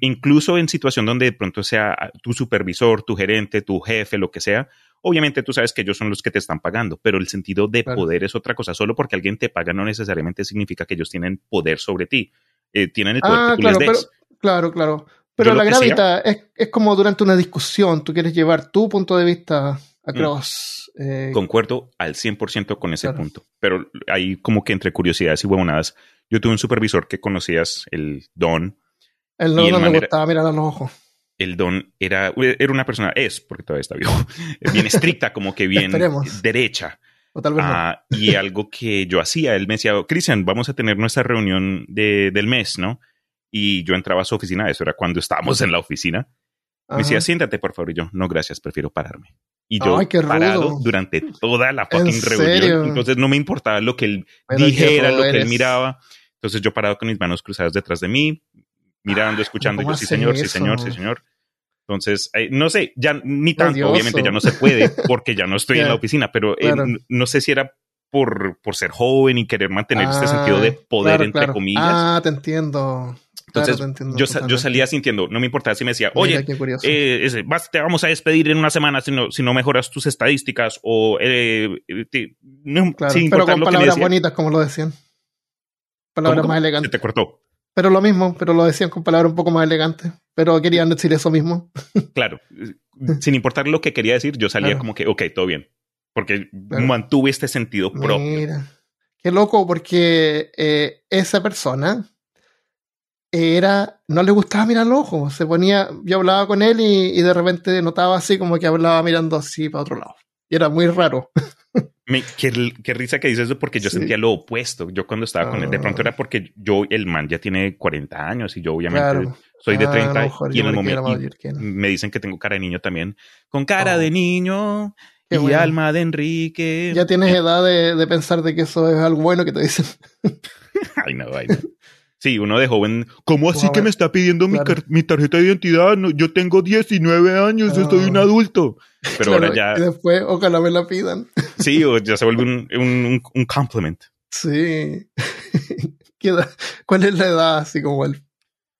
incluso en situación donde de pronto sea tu supervisor, tu gerente, tu jefe, lo que sea, obviamente tú sabes que ellos son los que te están pagando, pero el sentido de poder es otra cosa. Solo porque alguien te paga no necesariamente significa que ellos tienen poder sobre ti. Eh, tienen el poder ah, que claro, les des. Pero, claro, claro. Pero la gravita es, es, como durante una discusión, tú quieres llevar tu punto de vista across. Mm. Eh, Concuerdo al 100% con ese claro. punto, pero ahí como que entre curiosidades y huevonadas, yo tuve un supervisor que conocías, el Don, el don no le gustaba mirar a los ojos. El don era, era una persona, es, porque todavía está vivo, [LAUGHS] bien estricta, como que bien derecha. O tal vez ah, no. Y algo que yo hacía, él me decía, Cristian, vamos a tener nuestra reunión de, del mes, ¿no? Y yo entraba a su oficina, eso era cuando estábamos en la oficina. Me decía, siéntate, por favor. Y yo, no, gracias, prefiero pararme. Y yo Ay, parado durante toda la fucking reunión. Entonces no me importaba lo que él Pero dijera, lo que él miraba. Entonces yo parado con mis manos cruzadas detrás de mí, mirando, escuchando, y yo, sí señor, eso? sí señor, sí señor. Entonces, eh, no sé, ya ni tanto, Odioso. obviamente ya no se puede [LAUGHS] porque ya no estoy yeah, en la oficina, pero claro. eh, no sé si era por, por ser joven y querer mantener ah, este sentido de poder, claro, entre claro. comillas. Ah, te entiendo. Entonces, entiendo yo, yo, salía sintiendo, no me importaba si me decía, oye, eh, ese, vas, te vamos a despedir en una semana si no, si no mejoras tus estadísticas o... Eh, te, no, sin pero con lo palabras bonitas, como lo decían. Palabras ¿Cómo, más elegantes. Se te cortó. Pero lo mismo, pero lo decían con palabras un poco más elegantes. Pero querían decir eso mismo. [LAUGHS] Claro. Sin importar lo que quería decir, yo salía claro. como que, ok, todo bien. Porque claro. mantuve este sentido propio. Mira. Qué loco, porque eh, esa persona era, no le gustaba mirar los ojos. Se ponía, yo hablaba con él y, y de repente notaba así como que hablaba mirando así para otro lado. Y era muy raro. [LAUGHS] Me, qué, qué, risa que dices eso porque yo sí. sentía lo opuesto. Yo cuando estaba con él, de pronto era porque yo, el man ya tiene 40 años y yo obviamente claro. soy de 30 ah, y en el momento me dicen que tengo cara de niño también. Con cara oh. de niño qué y bueno. alma de Enrique. Ya tienes edad de, de, pensar de que eso es algo bueno que te dicen. [LAUGHS] ay no, ay no. Sí, uno de joven, ¿cómo así que me está pidiendo claro. mi, mi, tarjeta de identidad? No, yo tengo 19 años, oh. soy un adulto. Pero claro, ahora ya... Y después, ojalá me la pidan. Sí, o ya se vuelve un, un, un compliment. Sí. [LAUGHS] ¿Cuál es la edad así como el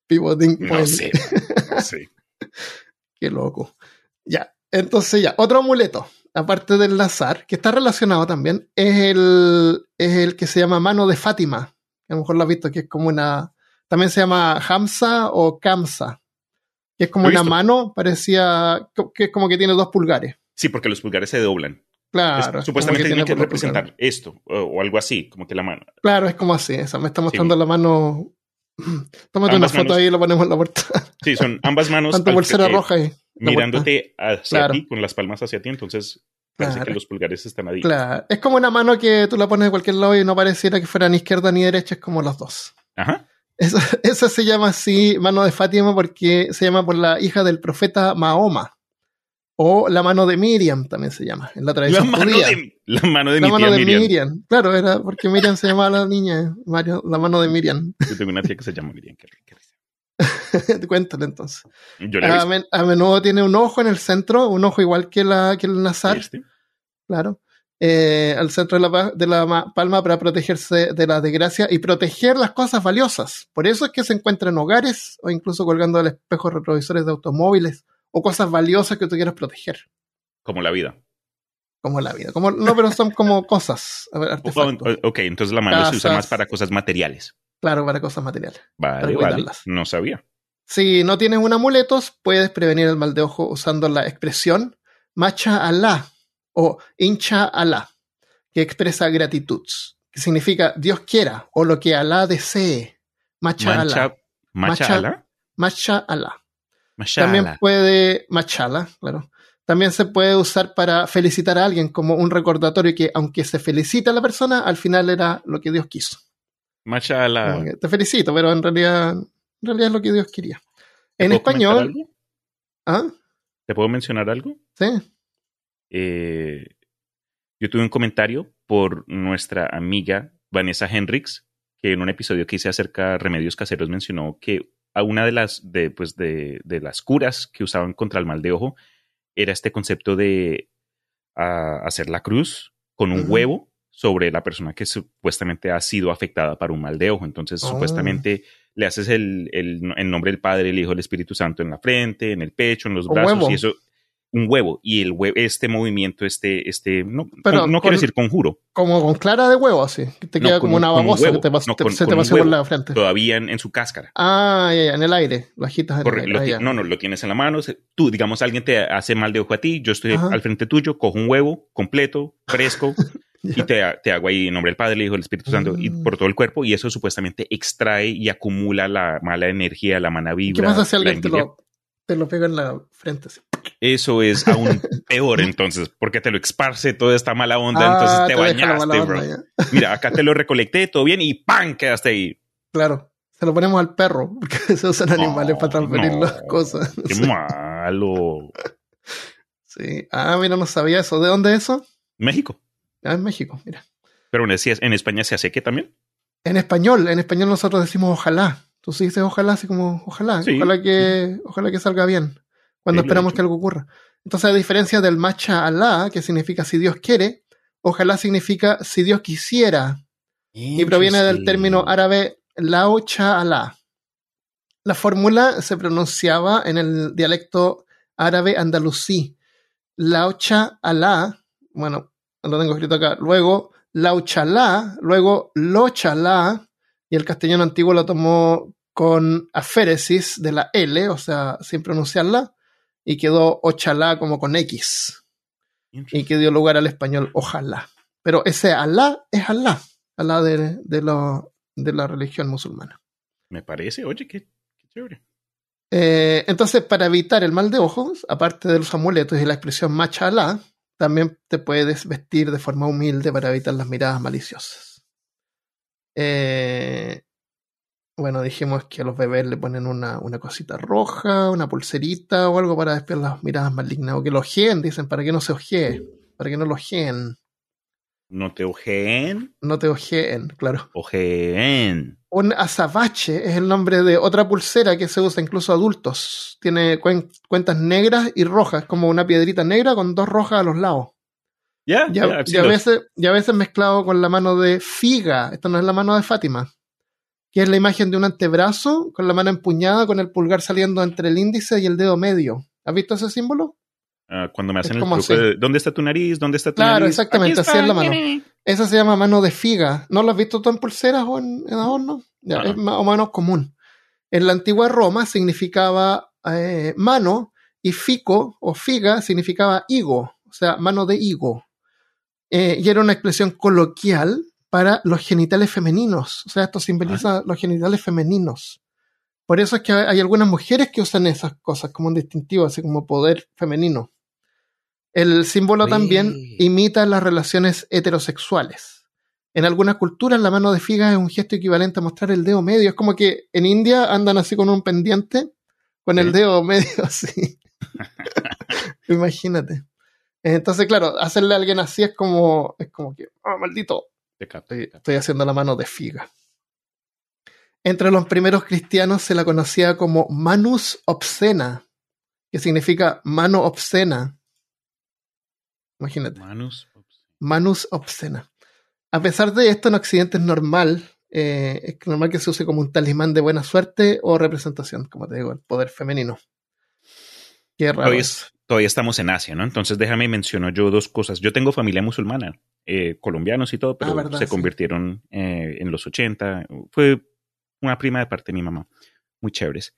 pivoting point? No sé, [LAUGHS] no sé. Qué loco. Ya, entonces ya, otro amuleto, aparte del azar, que está relacionado también, es el, es el que se llama mano de Fátima a lo mejor lo has visto, que es como una. También se llama Hamza o Kamsa, que es como una mano, parecía. que es como que tiene dos pulgares. Sí, porque los pulgares se doblan. Claro. Es, supuestamente tiene que representar pulgares. esto, o, o, algo así, como que la mano. Claro, es como así. Esa me está mostrando sí. la mano. [CLEARS THROAT] Tómate una foto manos, ahí y lo ponemos en la puerta. Sí, son ambas [LAUGHS] manos. Tanto pulsera roja y. Mirándote hacia claro. ti, con las palmas hacia ti, entonces Parece claro. que los pulgares están ahí. Claro. Es como una mano que tú la pones de cualquier lado y no pareciera que fuera ni izquierda ni derecha, es como las dos. Ajá. Eso, [LAUGHS] eso, se llama así, mano de Fátima, porque se llama por la hija del profeta Mahoma. O la mano de Miriam también se llama, en la tradición la mano judía. De, la mano de, la mi mano tía de Miriam. Miriam. Claro, era porque Miriam se llamaba la niña, Mario, la mano de Miriam. Yo tengo una tía que se llama Miriam, qué, qué [LAUGHS] Cuéntale entonces. A, men, a, menudo tiene un ojo en el centro, un ojo igual que, la, que el Nazar. ¿Este? claro, eh, al centro de la, de la, palma para protegerse de la desgracia y proteger las cosas valiosas. Por eso es que se encuentra en hogares o incluso colgando del espejo retrovisores de automóviles o cosas valiosas que tú quieras proteger. Como la vida. Como la vida. Como, no, pero son como [LAUGHS] cosas. Artefactos. ok, entonces la mano se usa más para cosas materiales. Claro, para cosas materiales. Vale, vale. No sabía. Si no tienes un amuletos, puedes prevenir el mal de ojo usando la expresión Macha Allah o Incha Alá, que expresa gratitud, que significa Dios quiera o lo que Alá desee. Macha Alá. Macha Alá. Macha Alá. También puede, machala, claro. También se puede usar para felicitar a alguien como un recordatorio que aunque se felicita a la persona, al final era lo que Dios quiso. Machala. Te felicito, pero en realidad, en realidad es lo que Dios quería. En español. ¿Ah? ¿Te puedo mencionar algo? Sí. Eh, yo tuve un comentario por nuestra amiga Vanessa Henrix, que en un episodio que hice acerca de remedios caseros mencionó que a una de las, de, pues de, de las curas que usaban contra el mal de ojo era este concepto de ah, hacer la cruz con un huevo sobre la persona que supuestamente ha sido afectada por un mal de ojo. Entonces, Oh. supuestamente le haces el, el, el nombre del Padre, el Hijo, el Espíritu Santo en la frente, en el pecho, en los Un brazos huevo. y eso. Un huevo. Y el huevo, este movimiento, este, este, no, Pero con- no con- quiero decir conjuro, Como con clara de huevo, así. Que te No, queda como un- una un babosa que te pas- No, te- con- se te un pasó por la frente. todavía en, en su cáscara. Ah, ya, ya, en el aire. Lo agitas en Corre- el aire. Ah, no, no, lo tienes en la mano. Tú, digamos, alguien te hace mal de ojo a ti, yo estoy Ajá. al frente tuyo, cojo un huevo completo, fresco, [LAUGHS] y te, te hago ahí en nombre del Padre, el Hijo, el Espíritu Santo, y Mm. por todo el cuerpo, y eso supuestamente extrae y acumula la mala energía, la mala ¿Qué vibra. pasa si alguien te lo, te lo pega en la frente? así? Eso es aún [LAUGHS] peor entonces, porque te lo esparce toda esta mala onda, Ah, entonces te, deja la bañaste, bro. onda. Mira, acá te lo [LAUGHS] recolecté, todo bien, y ¡pam! quedaste ahí. Claro. Se lo ponemos al perro, [LAUGHS] porque se usan animales para transferir no. las cosas. Qué malo. Sí. Ah, mira, no sabía eso. ¿De dónde es eso? México. Ah, en México, mira. Pero en, España se hace que también. En español, en español nosotros decimos ojalá. Tú sí dices ojalá, así como ojalá, Sí. ojalá que, ojalá que salga bien. Cuando Sí, esperamos que algo ocurra. Entonces, a diferencia del macha alá, que significa si Dios quiere, ojalá significa si Dios quisiera. Y proviene del término árabe lao cha alá. La fórmula se pronunciaba en el dialecto árabe andalusí. Lao cha alá, bueno, lo tengo escrito acá. Luego lao chalá, luego lo chalá, y el castellano antiguo lo tomó con aféresis de la L, o sea, sin pronunciarla, y quedó ochalá como con X, y que dio lugar al español ojalá. Pero ese Alá es Alá, Alá de, de, lo- de la religión musulmana. Me parece, oye, qué, qué chévere. Eh, entonces, para evitar el mal de ojos, aparte de los amuletos y la expresión macha Alá, también te puedes vestir de forma humilde para evitar las miradas maliciosas. Eh, bueno, dijimos que a los bebés le ponen una, una cosita roja, una pulserita o algo para despejar las miradas malignas. O que lo ojeen, dicen, para que no se ojee, para que no lo ojeen. No te ojeen, No te ojeen, claro. ojeen. Un azabache es el nombre de otra pulsera que se usa incluso adultos. Tiene cuen- cuentas negras y rojas, como una piedrita negra con dos rojas a los lados. Ya, Y ya, a, y veces, y a veces mezclado con la mano de Figa. Esta no es la mano de Fátima. Que es la imagen de un antebrazo con la mano empuñada con el pulgar saliendo entre el índice y el dedo medio. ¿Has visto ese símbolo? Ah, cuando me hacen el truco así. de ¿dónde está tu nariz? ¿Dónde está tu Claro, nariz? exactamente, Aquí así es la mano. Esa se llama mano de figa. ¿No lo has visto tú en pulseras o en, en adornos? Ya, No, no. Es más o menos común. En la antigua Roma significaba eh, mano y fico o figa significaba higo, o sea, mano de higo. Eh, y era una expresión coloquial para los genitales femeninos. O sea, esto simboliza los genitales femeninos. Por eso es que hay algunas mujeres que usan esas cosas como un distintivo, así como poder femenino. El símbolo también imita las relaciones heterosexuales. En algunas culturas la mano de figa es un gesto equivalente a mostrar el dedo medio. Es como que en India andan así con un pendiente, con el dedo medio [LAUGHS] así. Imagínate. Entonces, claro, hacerle a alguien así es como, es como que, ah, maldito, estoy haciendo la mano de figa. Entre los primeros cristianos se la conocía como manus obscena, que significa mano obscena. Imagínate, Manus. manus obscena. A pesar de esto, en Occidente es normal, eh, es normal que se use como un talismán de buena suerte o representación, como te digo, el poder femenino. Qué raro. Todavía, es. es- todavía estamos en Asia, ¿no? Entonces déjame mencionar yo dos cosas. Yo tengo familia musulmana, eh, colombianos y todo, pero Ah, verdad, se sí. convirtieron eh, en los 80. Fue una prima de parte de mi mamá, muy chéveres.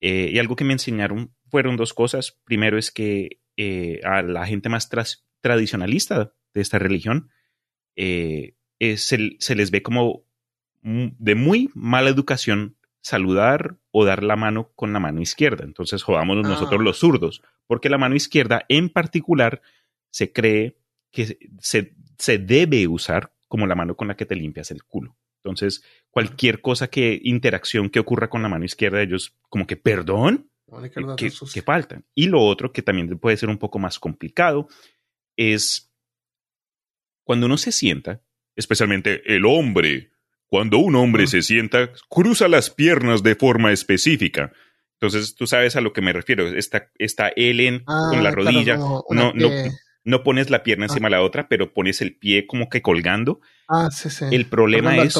Eh, y algo que me enseñaron fueron dos cosas. Primero es que eh, a la gente más tras- tradicionalista de esta religión eh, es- se, se les ve como de muy mala educación saludar o dar la mano con la mano izquierda. Entonces jodámonos Ah. nosotros los zurdos, porque la mano izquierda en particular se cree que se, se debe usar como la mano con la que te limpias el culo. Entonces, cualquier cosa que, interacción que ocurra con la mano izquierda, ellos como que, perdón, que, que faltan. Y lo otro que también puede ser un poco más complicado es cuando uno se sienta, especialmente el hombre, cuando un hombre se sienta, cruza las piernas de forma específica. Entonces, tú sabes a lo que me refiero. Está, está Ellen con la ah, rodilla. no, no, no pones la pierna encima de la otra, pero pones el pie como que colgando. Ah, sí, sí. El problema es.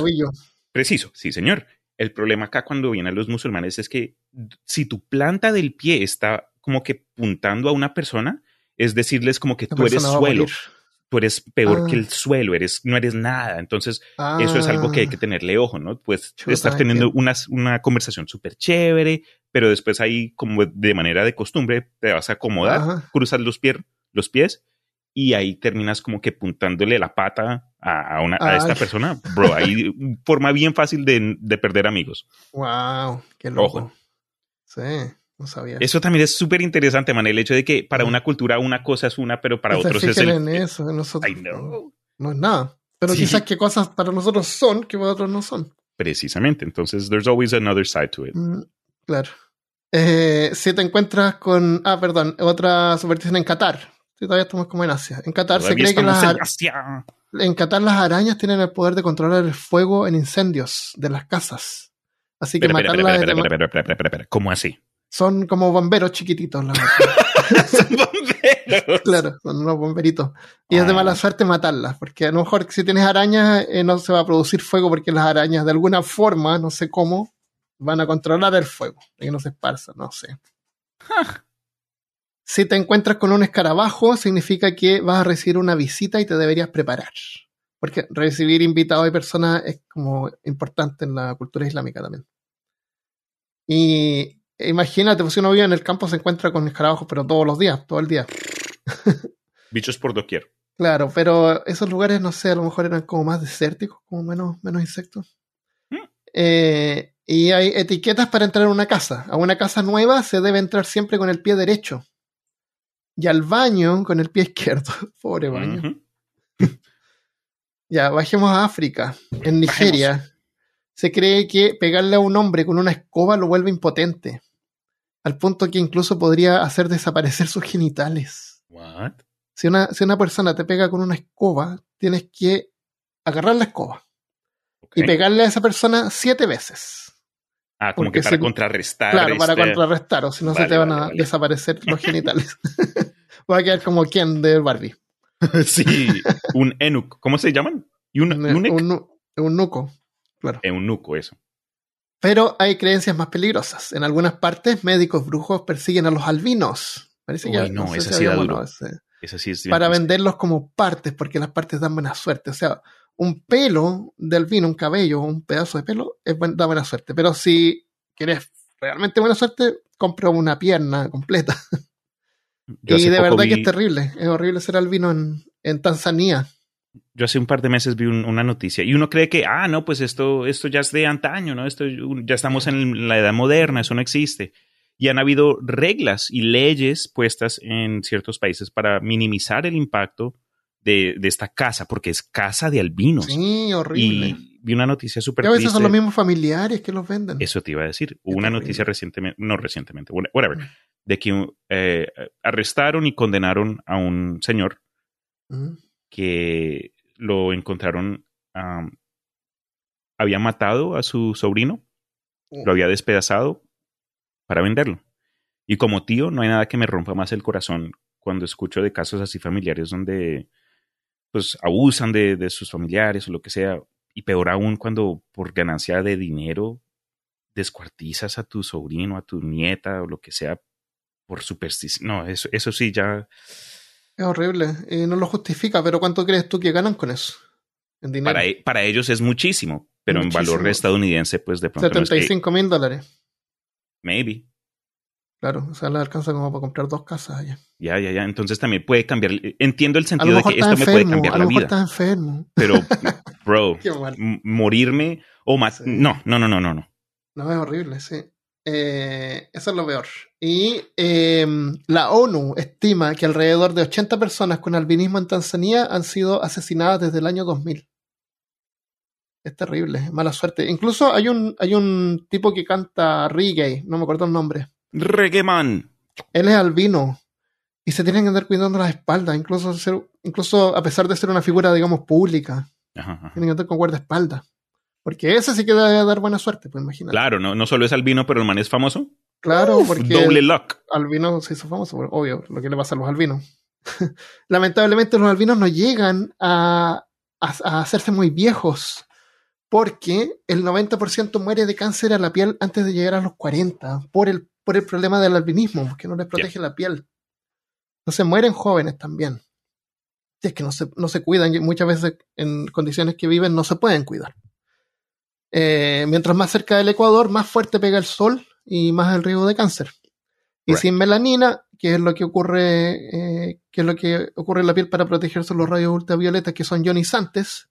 Preciso, sí, señor. El problema acá cuando vienen los musulmanes es que si tu planta del pie está como que puntando a una persona, es decirles como que tú eres suelo. Tú eres peor que el ah. suelo, eres, no eres nada. Entonces, eso es algo que hay que ah. tenerle ojo, ¿no? Pues estás teniendo una, una conversación súper chévere, pero después ahí, como de manera de costumbre, te vas a acomodar, cruzas los, pies, los pies y ahí terminas como que puntándole la pata a, una, a esta persona. Bro, ahí [LAUGHS] forma bien fácil de, de, perder amigos. Wow, qué loco. Sí, no sabía. Eso también es súper interesante, man, el hecho de que para una cultura una cosa es una, pero para otros es el... en eso, nosotros, no, no, es nada. Pero quizás qué cosas para nosotros son que para otros no son. Precisamente, entonces there's always another side to it. Mm, claro. Eh, si te encuentras con, ah, perdón, otra superstición en Qatar, todavía estamos como en Asia. En Qatar se cree que las, en, Qatar las arañas tienen el poder de controlar el fuego en incendios de las casas. Así que matarlas. ¿Cómo así? Son como bomberos chiquititos. [LAUGHS] son bomberos. Claro, son unos bomberitos. Y es de mala suerte matarlas, porque a lo mejor si tienes arañas eh, no se va a producir fuego porque las arañas de alguna forma, no sé cómo, van a controlar el fuego, de que no se esparza, no sé. Si te encuentras con un escarabajo, significa que vas a recibir una visita y te deberías preparar. Porque recibir invitados y personas es como importante en la cultura islámica también. Y imagínate, pues si uno vive en el campo se encuentra con escarabajos, pero todos los días, todo el día. [LAUGHS] Bichos por doquier. Claro, pero esos lugares, no sé, a lo mejor eran como más desérticos, como menos, menos insectos. Mm. Eh, y hay etiquetas para entrar a una casa. A una casa nueva se debe entrar siempre con el pie derecho y al baño con el pie izquierdo. [LAUGHS] Pobre baño. [LAUGHS] ya, bajemos a África. En Nigeria se cree que pegarle a un hombre con una escoba lo vuelve impotente. Al punto que incluso podría hacer desaparecer sus genitales. What? Si una, si una persona te pega con una escoba, tienes que agarrar la escoba y pegarle a esa persona siete veces. Ah, como que para contrarrestar. Claro, para este contrarrestar, o si no se te van a desaparecer los [LAUGHS] genitales. [LAUGHS] Va a quedar como quien de Barbie. [LAUGHS] sí, un Enuk. ¿Cómo se llaman? un, un, un, nuco, claro. Un nuco, eso. Pero hay creencias más peligrosas. En algunas partes, médicos brujos persiguen a los albinos. Parece Uy, que no, esa sí da duro. Esa sí es para venderlos como partes, porque las partes dan buena suerte. O sea, un pelo de albino, un cabello, un pedazo de pelo, es da buena suerte. Pero si quieres realmente buena suerte, compra una pierna completa. y de verdad que es terrible. Es horrible ser albino en, en Tanzania. Yo hace un par de meses vi una noticia y uno cree que, ah, no, pues esto, esto ya es de antaño, ¿no? Esto ya estamos en la edad moderna, eso no existe. Y han habido reglas y leyes puestas en ciertos países para minimizar el impacto de, esta casa, porque es casa de albinos. Sí, horrible. Y vi una noticia súper A veces son los mismos familiares que los venden. Eso te iba a decir. Hubo una noticia recientemente, no recientemente, whatever, mm. de que eh, arrestaron y condenaron a un señor mm. Que lo encontraron, había matado a su sobrino, lo había despedazado para venderlo. Y como tío, no hay nada que me rompa más el corazón cuando escucho de casos así familiares donde pues abusan de, sus familiares o lo que sea. Y peor aún cuando por ganancia de dinero descuartizas a tu sobrino, a tu nieta o lo que sea por superstición. No, eso, eso sí ya... Es horrible. y no lo justifica, pero ¿cuánto crees tú que ganan con eso? En dinero. Para, e, para ellos es muchísimo, pero en valor estadounidense, pues de pronto... 75 mil dólares. Maybe. Claro, o sea, le alcanza como para comprar dos casas allá. Ya, ya, ya. Entonces también puede cambiar. Entiendo el sentido de que esto me puede cambiar la vida. Enfermo. Pero, [LAUGHS] bro, morirme o más. No, no, no, no, no. No, es horrible, sí. Eh, eso es lo peor. Y em, la ONU estima que alrededor de 80 personas con albinismo en Tanzania han sido asesinadas desde el año 2000. Es terrible, mala suerte. Incluso hay un, hay un tipo que canta reggae, no me acuerdo el nombre Reggaeman. Él es albino y se tienen que andar cuidando las espaldas, incluso, ser, incluso a pesar de ser una figura, digamos, pública. Ajá, ajá. Tienen que andar con guardaespaldas. Porque ese sí que debe dar buena suerte, pues imagínate. Claro, no, no solo es albino, pero el man es famoso. Claro, Uf, porque doble luck. albino se hizo famoso, obvio, lo que le pasa a los albinos. [LAUGHS] Lamentablemente los albinos no llegan a, a- a hacerse muy viejos, porque el 90% muere de cáncer a la piel antes de llegar a los 40, por el, por el problema del albinismo, porque no les protege la piel. Entonces mueren jóvenes también. Si es que no se, no se cuidan, muchas veces en condiciones que viven no se pueden cuidar. Eh, mientras más cerca del Ecuador, más fuerte pega el sol y más el riesgo de cáncer. Y Right. sin melanina, que es lo que ocurre, eh, que es lo que ocurre en la piel para protegerse de los rayos ultravioletas que son ionizantes,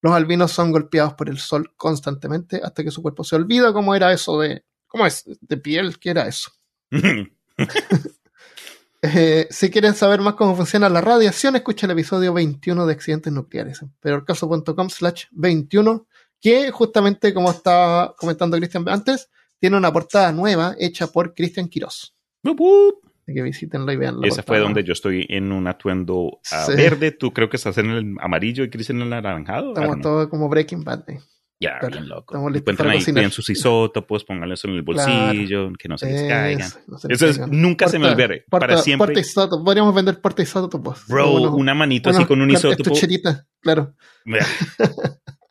los albinos son golpeados por el sol constantemente hasta que su cuerpo se olvida cómo era eso de, ¿cómo es? De piel, ¿qué era eso? [LAUGHS] Eh, si quieren saber más cómo funciona la radiación, escucha el episodio 21 de accidentes nucleares en peorcaso.com slash 21, que justamente como estaba comentando Cristian antes, tiene una portada nueva hecha por Cristian Quirós. Así que visítenlo y vean la Ese fue donde yo estoy en un atuendo ah, Sí. verde. Tú creo que estás en el amarillo y Chris en el anaranjado. Estamos know. todos como Breaking Bad. eh. Ya, claro. bien loco. Estamos listos Encuentren para ahí, cocinar. sus isótopos, pónganlos en el bolsillo, que no se les caigan. Eso, no se les Eso es, caigan. nunca se me olvide. porta- Para siempre. porta isótopo. Podríamos vender porta isótopos. Bro, Unos- una manito así con un isótopo. claro. [LAUGHS]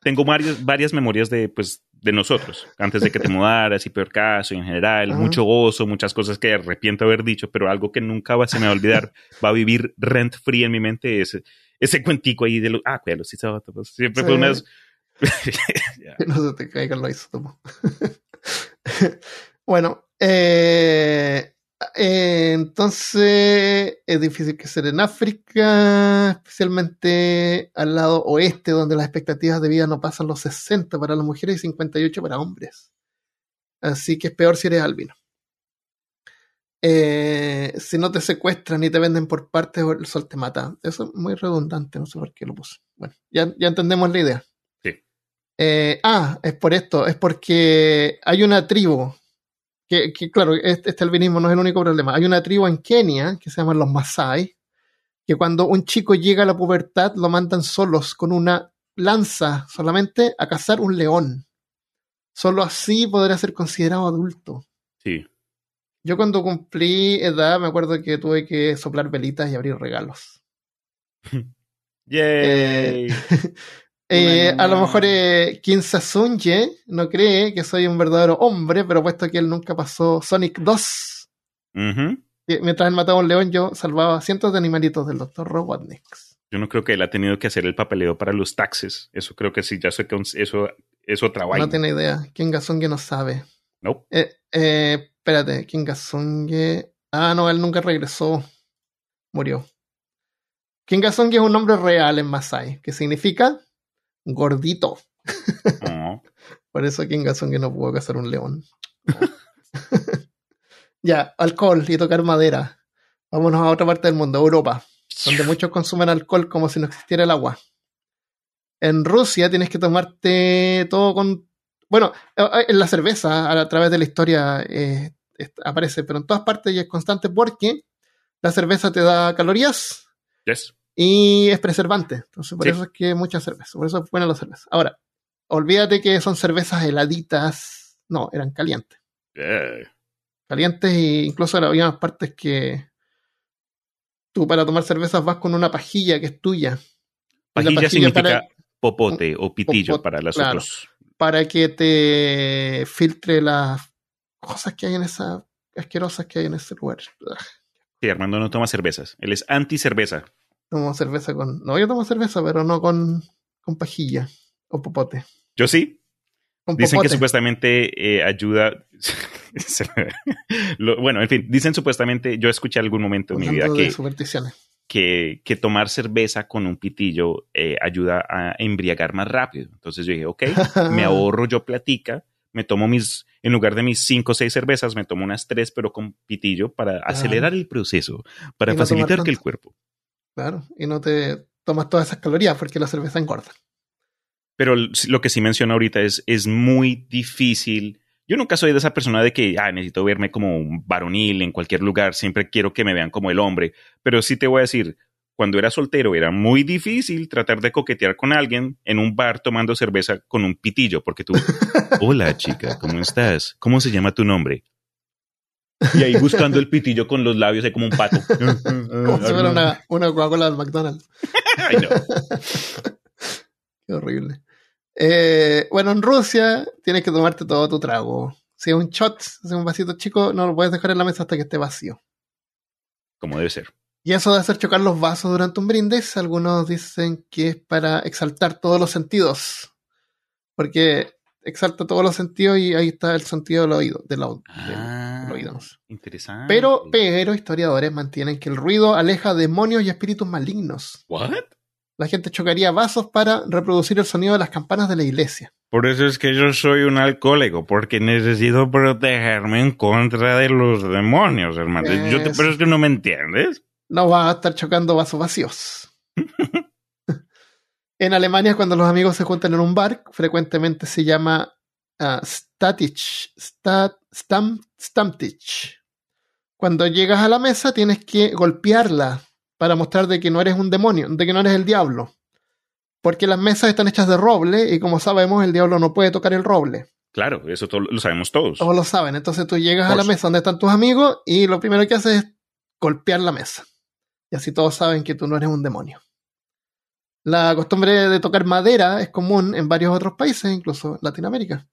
Tengo varios, varias memorias de, pues, de nosotros, antes de que te [LAUGHS] mudaras y peor caso y en general, Ajá. mucho gozo, muchas cosas que arrepiento haber dicho, pero algo que nunca va, se me va a olvidar, va a vivir rent free en mi mente, ese, ese cuentico ahí de los, ah, cuida los isótopos. Siempre fue Sí. unas... Ya. [LAUGHS] Que [LAUGHS] no se te caigan los isótopos. bueno, eh, eh, entonces es difícil que ser en África, especialmente al lado oeste, donde las expectativas de vida no pasan los 60 para las mujeres y 58 para hombres. Así que es peor si eres albino. Eh, si no te secuestran y te venden por partes, el sol te mata. Eso es muy redundante, no sé por qué lo puse. Bueno, ya, ya entendemos la idea. Sí. Eh, ah, es por esto, es porque hay una tribu, que, que, claro, este, este albinismo no es el único problema. Hay una tribu en Kenia que se llaman los Masai, que cuando un chico llega a la pubertad lo mandan solos con una lanza solamente a cazar un león. Solo así podrá ser considerado adulto. Sí. Yo cuando cumplí edad me acuerdo que tuve que soplar velitas y abrir regalos. [LAUGHS] Yay. Eh, [LAUGHS] Una a lo mejor eh, Kim Sasunye no cree que soy un verdadero hombre, pero puesto que él nunca pasó Sonic 2, Ujú. que mientras él mataba a un león, yo salvaba cientos de animalitos del Dr. Robotnik. Yo no creo que él ha tenido que hacer el papeleo para los taxes. Eso creo que sí, ya sé que eso es otra vaina. No tiene idea. Kim Gasunge no sabe. Nope. Eh, eh, espérate, Kim Gasunge. Ah, no, él nunca regresó. Murió. Kim Gasunge es un nombre real en Masai, que significa gordito. Oh. Por eso Kim Gasunge no pudo cazar un león. [LAUGHS] ya, alcohol y tocar madera. Vámonos a otra parte del mundo, Europa, donde muchos consumen alcohol como si no existiera el agua. En Rusia tienes que tomarte todo con... Bueno, eh, en la cerveza a, través de la historia eh, aparece, pero en todas partes y es constante porque la cerveza te da calorías Yes. Y es preservante. Entonces, por Sí. eso es que mucha cerveza. Por eso es buena la cerveza. Ahora, olvídate que son cervezas heladitas. No, eran calientes. Yeah. Calientes e incluso había unas partes que tú para tomar cervezas vas con una pajilla que es tuya. Pajilla significa para, popote o pitillo Popote, para las claro. otros. para que te filtre las cosas que hay en esa asquerosas que hay en ese lugar. Sí, Armando no toma cervezas. Él es anti-cerveza. Tomo cerveza con... No, yo tomo cerveza, pero no con, con pajilla o popote. Yo sí. Con Dicen que supuestamente eh, ayuda. [LAUGHS] Lo- bueno, en fin, dicen supuestamente. Yo escuché algún momento en mi vida que, que, que tomar cerveza con un pitillo eh, ayuda a embriagar más rápido. Entonces yo dije, ok, [LAUGHS] me ahorro yo platica, me tomo mis, en lugar de mis cinco o seis cervezas, me tomo unas tres, pero con pitillo para acelerar el proceso, para no facilitar que el cuerpo. Claro, y no te tomas todas esas calorías porque la cerveza engorda. Pero lo que sí menciono ahorita es, es muy difícil. Yo nunca soy de esa persona de que ah, necesito verme como un varonil en cualquier lugar, siempre quiero que me vean como el hombre, pero sí te voy a decir, cuando era soltero era muy difícil tratar de coquetear con alguien en un bar tomando cerveza con un pitillo, porque tú, [LAUGHS] hola chica, ¿cómo estás? ¿Cómo se llama tu nombre? Y ahí buscando el pitillo con los labios, ahí como un pato. como si fuera una, una Coca-Cola del McDonald's. Ay, no. [LAUGHS] Qué horrible. Eh, bueno, en Rusia tienes que tomarte todo tu trago. Si es un shot, si es un vasito chico, no lo puedes dejar en la mesa hasta que esté vacío. Como debe ser. Y eso de hacer chocar los vasos durante un brindis, algunos dicen que es para exaltar todos los sentidos. Porque exalta todos los sentidos y ahí está el sentido del oído. Del, ah, oído Interesante. Pero, pero historiadores mantienen que el ruido aleja demonios y espíritus malignos. ¿What? la gente chocaría vasos para reproducir el sonido de las campanas de la iglesia. Por eso es que yo soy un alcohólico, porque necesito protegerme en contra de los demonios, hermano. Yo te, pero es que no me entiendes. No vas a estar chocando vasos vacíos. [LAUGHS] en Alemania, cuando los amigos se juntan en un bar, frecuentemente se llama uh, Statich, Stat, Stammtisch. Cuando llegas a la mesa, tienes que golpearla para mostrar de que no eres un demonio, de que no eres el diablo. Porque las mesas están hechas de roble y como sabemos el diablo no puede tocar el roble. Claro, eso lo sabemos todos. Todos lo saben. Entonces tú llegas a la mesa donde están tus amigos y lo primero que haces es golpear la mesa. Y así todos saben que tú no eres un demonio. La costumbre de tocar madera es común en varios otros países, incluso Latinoamérica.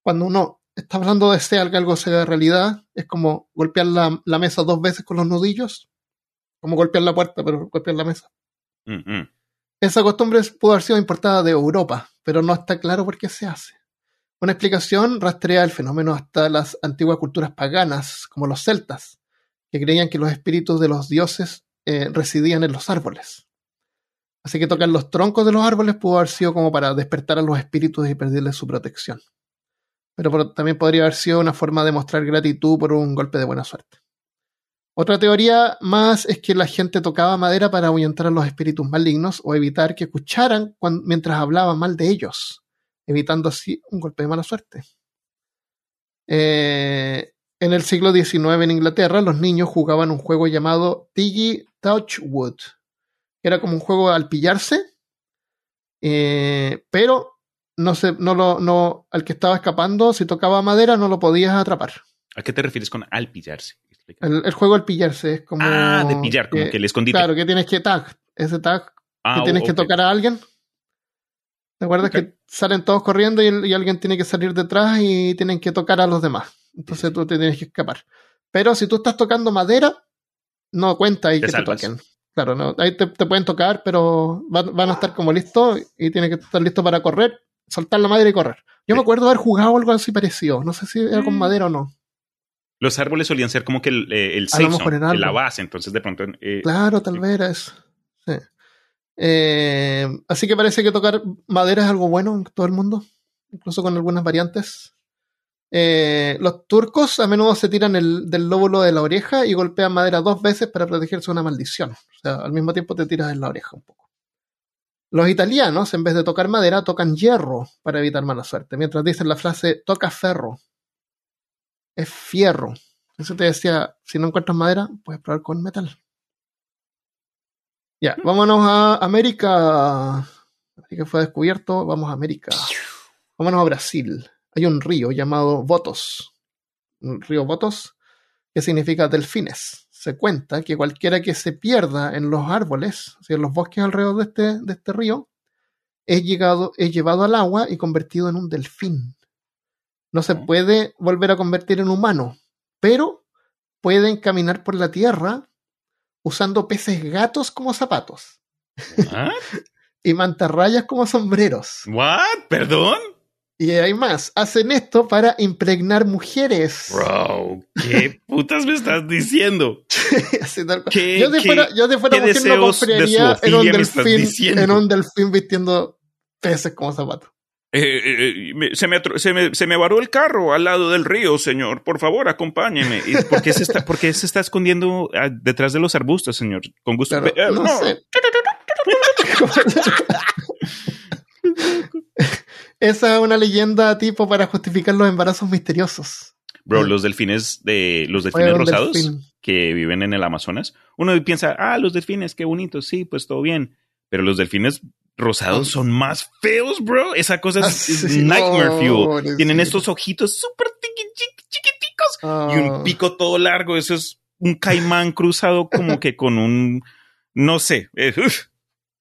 Cuando uno está hablando de desear que algo sea realidad, es como golpear la, la mesa dos veces con los nudillos como golpear la puerta, pero golpear la mesa. Esa costumbre pudo haber sido importada de Europa, pero no está claro por qué se hace. Una explicación rastrea el fenómeno hasta las antiguas culturas paganas, como los celtas, que creían que los espíritus de los dioses eh, residían en los árboles. Así que tocar los troncos de los árboles pudo haber sido como para despertar a los espíritus y pedirles su protección. Pero también podría haber sido una forma de mostrar gratitud por un golpe de buena suerte. Otra teoría más es que la gente tocaba madera para ahuyentar a los espíritus malignos o evitar que escucharan mientras hablaba mal de ellos, evitando así un golpe de mala suerte. Eh, en el siglo XIX en Inglaterra, los niños jugaban un juego llamado Tiggy Touchwood, era como un juego al pillarse, eh, pero no se, no lo, no, al que estaba escapando, si tocaba madera, no lo podías atrapar. ¿A qué te refieres con al pillarse? El, juego al pillarse es como. Ah, de pillar, como que, el escondite. Claro, que tienes que tag. Ese tag que ah, tienes que tocar a alguien. ¿Te acuerdas que salen todos corriendo y, alguien tiene que salir detrás y tienen que tocar a los demás? Entonces tú te tienes que escapar. Pero si tú estás tocando madera, no cuenta ahí que te toquen. Claro, no, ahí te, pueden tocar, pero van, a estar como listos y tienes que estar listo para correr, soltar la madera y correr. Yo me acuerdo haber jugado algo así parecido. No sé si era con mm. madera o no los árboles solían ser como que el, eh, el la base, entonces de pronto... Eh, claro, tal vez era eso. Sí. Eh, así que parece que tocar madera es algo bueno en todo el mundo, incluso con algunas variantes. Los turcos a menudo se tiran el, del lóbulo de la oreja y golpean madera dos veces para protegerse de una maldición. O sea, al mismo tiempo te tiras en la oreja un poco. Los italianos, en vez de tocar madera, tocan hierro para evitar mala suerte, mientras dicen la frase toca ferro es fierro. Eso te decía, si no encuentras madera, puedes probar con metal. Ya, vámonos a América. que fue descubierto, vamos a América. Vámonos a Brasil. Hay un río llamado Votos. Un río Votos, que significa delfines. Se cuenta que cualquiera que se pierda en los árboles, o sea, en los bosques alrededor de este, de este río, es, llegado, es llevado al agua y convertido en un delfín no se puede volver a convertir en humano, pero pueden caminar por la tierra usando peces gatos como zapatos. [LAUGHS] y mantarrayas como sombreros. ¿What? ¿Perdón? Y hay más, hacen esto para impregnar mujeres. Bro, ¿qué putas me estás diciendo? [LAUGHS] yo de fuera, yo de fuera mujer no en un, delfín, en un delfín vistiendo peces como zapatos. Eh, eh, eh, se, me, se, me, se, me, varó el carro al lado del río, señor. Por favor, acompáñeme. ¿Por qué se está, por qué se está escondiendo ah, detrás de los arbustos, señor? Con gusto. [LAUGHS] Esa es una leyenda tipo para justificar los embarazos misteriosos. Bro, los delfines de los delfines rosados que viven en el Amazonas, uno piensa, ah, los delfines, qué bonitos, sí, pues todo bien. Pero los delfines rosados son más feos, bro. Esa cosa es, ah, nightmare fuel. Tienen estos ojitos súper chiquiticos y un ah. pico todo largo. Eso es un caimán cruzado como que con un, no sé.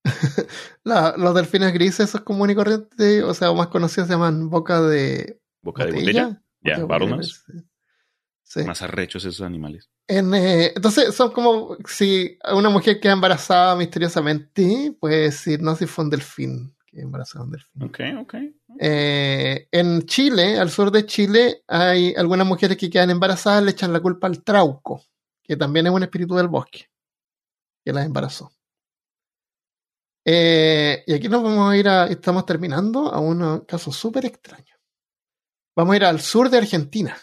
[LAUGHS] Los delfines grises, esos comunes y corrientes, o sea, más conocidos se llaman boca de... Boca de botella. Ya, yeah, Más arrechos esos animales. Eh, entonces, son como si una mujer queda embarazada misteriosamente, puede decir, no si fue un delfín que embarazó un delfín. Ok, ok. Eh, en Chile, al sur de Chile, hay algunas mujeres que quedan embarazadas, le echan la culpa al trauco, que también es un espíritu del bosque, que las embarazó. Eh, y aquí nos vamos a ir a, estamos terminando a un caso súper extraño. Vamos a ir al sur de Argentina.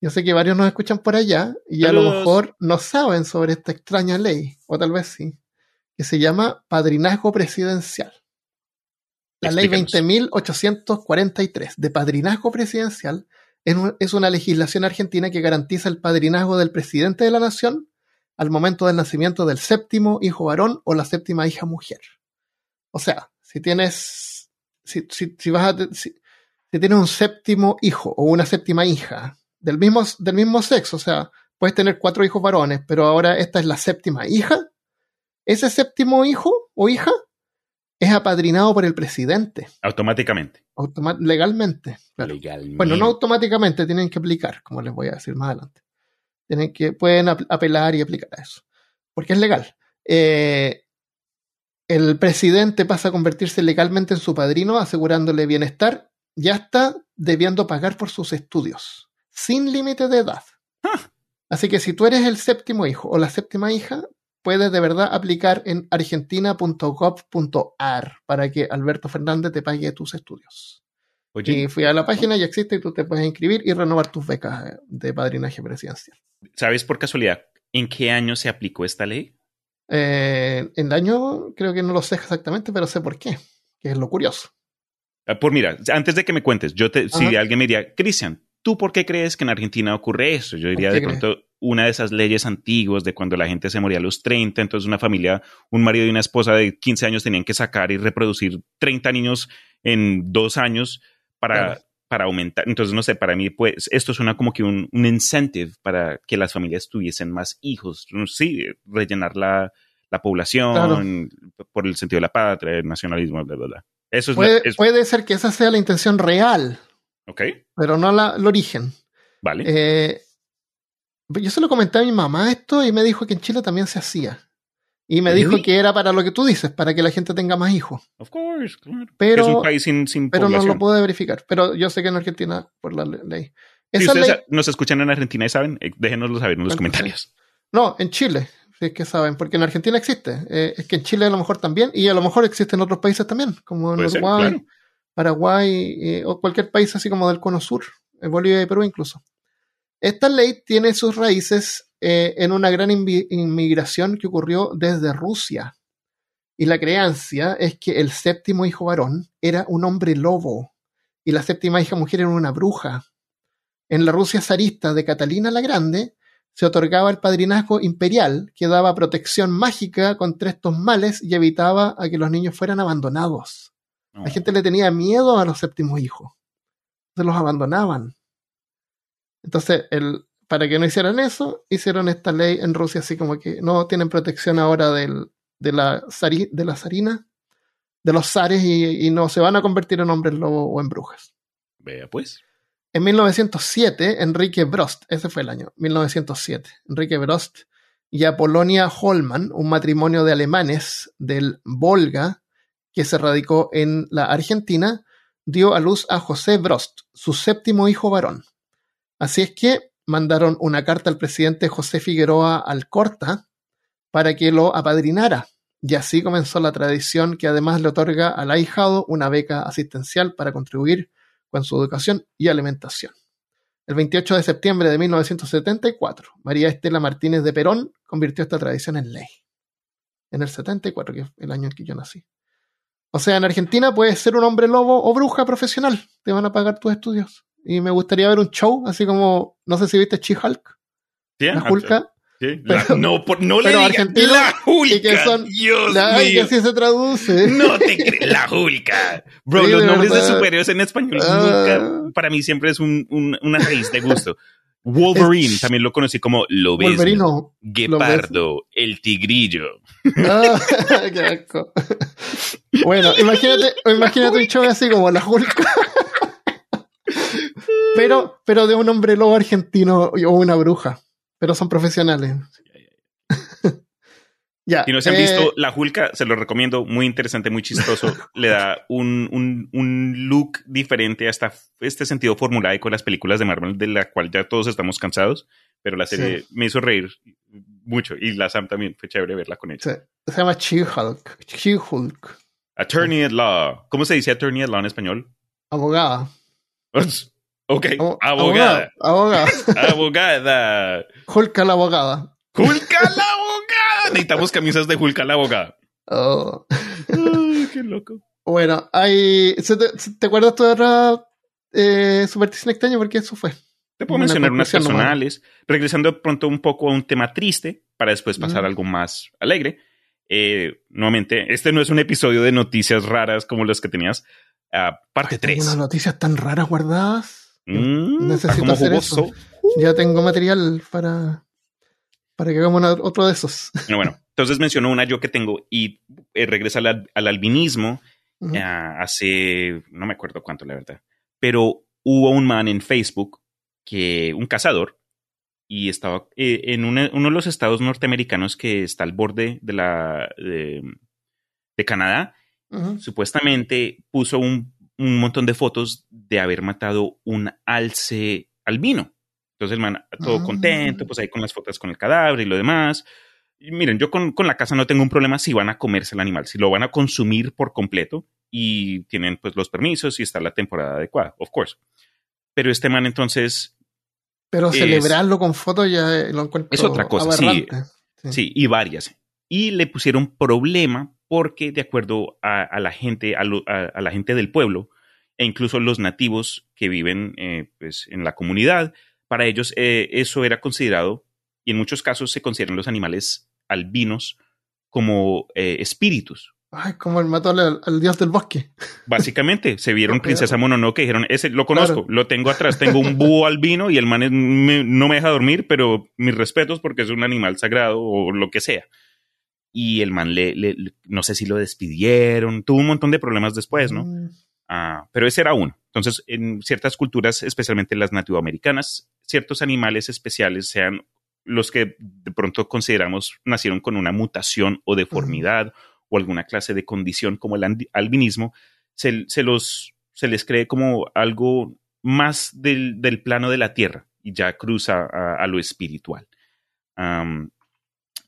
Yo sé que varios nos escuchan por allá y a lo mejor no saben sobre esta extraña ley, o tal vez sí, que se llama padrinazgo presidencial. La ley 20.843 de padrinazgo presidencial es una legislación argentina que garantiza el padrinazgo del presidente de la nación al momento del nacimiento del séptimo hijo varón o la séptima hija mujer. O sea, si tienes, si, si, vas a, si, tienes un séptimo hijo o una séptima hija del mismo, del mismo sexo, o sea, puedes tener cuatro hijos varones, pero ahora esta es la séptima hija, ese séptimo hijo o hija es apadrinado por el presidente. Automáticamente. legalmente, legalmente. Bueno, no automáticamente, tienen que aplicar, como les voy a decir más adelante. Tienen que, pueden apelar y aplicar a eso. Porque es legal. Eh, el presidente pasa a convertirse legalmente en su padrino, asegurándole bienestar, ya está debiendo pagar por sus estudios, sin límite de edad. Ah. Así que si tú eres el séptimo hijo o la séptima hija, puedes de verdad aplicar en argentina.gov.ar para que Alberto Fernández te pague tus estudios. Y fui a la página y existe y tú te puedes inscribir y renovar tus becas de padrinaje presidencial. ¿Sabes por casualidad en qué año se aplicó esta ley? Eh, en el año creo que no lo sé exactamente, pero sé por qué, que es lo curioso. Ah, por mira, antes de que me cuentes, yo te, si alguien me diría, Cristian, ¿tú por qué crees que en Argentina ocurre eso? Yo diría de pronto una de esas leyes antiguas de cuando la gente se moría a los 30, entonces una familia, un marido y una esposa de 15 años tenían que sacar y reproducir 30 niños en dos años para, para aumentar. Entonces, no sé, para mí, pues, esto suena como que un, un incentive para que las familias tuviesen más hijos. Sí, rellenar la, la población por el sentido de la patria, el nacionalismo, bla, bla, bla. Eso puede, puede ser que esa sea la intención real. Ok. Pero no la, el origen. Vale. Eh, yo se lo comenté a mi mamá esto y me dijo que en Chile también se hacía. Y me dijo que era para lo que tú dices, para que la gente tenga más hijos. Of course, claro. Pero, es un país sin, sin Pero no lo puedo verificar. Pero yo sé que en Argentina, por la ley. si ustedes nos escuchan en Argentina y saben, eh, déjenoslo saber en los comentarios. No, en Chile, si es que saben, porque en Argentina existe. Eh, es que en Chile a lo mejor también, y a lo mejor existe en otros países también, como en Uruguay, Paraguay, eh, o cualquier país así como del cono sur, en Bolivia y Perú incluso. Esta ley tiene sus raíces eh, en una gran inmigración que ocurrió desde Rusia. Y la creencia es que el séptimo hijo varón era un hombre lobo y la séptima hija mujer era una bruja. En la Rusia zarista de Catalina la Grande se otorgaba el padrinazgo imperial que daba protección mágica contra estos males y evitaba a que los niños fueran abandonados. La gente le tenía miedo a los séptimos hijos. Se los abandonaban. Entonces, el, para que no hicieran eso, hicieron esta ley en Rusia, así como que no tienen protección ahora del, de, la de la zarina, de los zares, y, no se van a convertir en hombres lobo o en brujas. Vea pues. En 1907, Enrique Brost, ese fue el año, 1907, Enrique Brost y Apolonia Holman, un matrimonio de alemanes del Volga que se radicó en la Argentina, dio a luz a José Brost, su séptimo hijo varón. Así es que mandaron una carta al presidente José Figueroa Alcorta para que lo apadrinara. Y así comenzó la tradición que además le otorga al ahijado una beca asistencial para contribuir con su educación y alimentación. El 28 de septiembre de 1974, María Estela Martínez de Perón convirtió esta tradición en ley. En el 74, que es el año en que yo nací. O sea, en Argentina puedes ser un hombre lobo o bruja profesional. Te van a pagar tus estudios. Y me gustaría ver un show, así como, no sé si viste She-Hulk. ¿Sí? La Hulka. Sí, la- no, por- no le pero digas argentino, la Hulka. y que son- Dios La, ay, que mío. así se traduce. No te crees, la Hulka. Bro, Sí, los nombres de superhéroes en español Ah. nunca, para mí siempre es un- un- una raíz de gusto. Wolverine, Es- también lo conocí como Lobezno. Wolverino. Guepardo, el tigrillo. Ah, [LAUGHS] qué asco. Bueno, imagínate, imagínate un show así como la Hulk. Pero, pero de un hombre lobo argentino o una bruja. Pero son profesionales. [LAUGHS] ya. Si no se han eh, visto La Hulka, se lo recomiendo, muy interesante, muy chistoso. Le da un, un- un look diferente hasta este sentido formulaico de las películas de Marvel, de la cual ya todos estamos cansados. Pero la serie me hizo reír mucho. Y la Sam también fue chévere verla con ella. Se, se llama She-Hulk. She-Hulk. Attorney at Law. ¿Cómo se dice Attorney at Law en español? Abogada. Ok, Abo- abogada. Abogada. Abogada. [LAUGHS] Hulk a la abogada. Hulka la abogada. Necesitamos camisas de Hulka la abogada. Oh. Ay, qué loco. Bueno, hay. ¿se ¿Te, se- te acuerdas de otra eh, superstición extraña? Porque eso fue. Te puedo Una mencionar unas personales, regresando pronto un poco a un tema triste para después pasar a algo más alegre. Eh, nuevamente, este no es un episodio de noticias raras como los que tenías. Ah, parte Tengo 3. unas noticias tan raras guardadas. Mm, necesito hacer jugoso. Ya tengo material para, para que hagamos una- otro de esos. Bueno, bueno, entonces menciono una yo que tengo y eh, regresa al, al- al albinismo ah, hace, no me acuerdo cuánto, la verdad, pero hubo un man en Facebook que, un cazador, y estaba eh, en una- uno de los estados norteamericanos que está al borde de la de, de Canadá, supuestamente puso un, un montón de fotos de haber matado un alce albino. Entonces el man todo Ah. contento, pues ahí con las fotos con el cadáver y lo demás. Y miren, yo con, con la casa no tengo un problema si van a comerse el animal, si lo van a consumir por completo y tienen pues los permisos y está la temporada adecuada, of course. Pero este man entonces, Pero Es- celebrarlo con fotos ya lo encuentro Es otra cosa. Sí. sí, y varias. Y le pusieron problema porque de acuerdo a, a la gente, a, lo- a- a la gente del pueblo, e incluso los nativos que viven eh, pues, en la comunidad, para ellos eh, eso era considerado, y en muchos casos se consideran los animales albinos como eh, espíritus. Ay, como el mató al, al dios del bosque. [LAUGHS] Básicamente, se vieron. Princesa Mononoke y dijeron, ese lo conozco, Claro. lo tengo atrás, tengo un búho [LAUGHS] albino y el man es- me- no me deja dormir, pero mis respetos porque es un animal sagrado o lo que sea. Y el man le, le- le- no sé si lo despidieron, tuvo un montón de problemas después, ¿no? Mm. Ah, pero ese era uno. Entonces, en ciertas culturas, especialmente las nativoamericanas, ciertos animales especiales, sean los que de pronto consideramos nacieron con una mutación o deformidad o alguna clase de condición como el albinismo, se, se los, se les cree como algo más del, del plano de la tierra y ya cruza a, a lo espiritual. Am,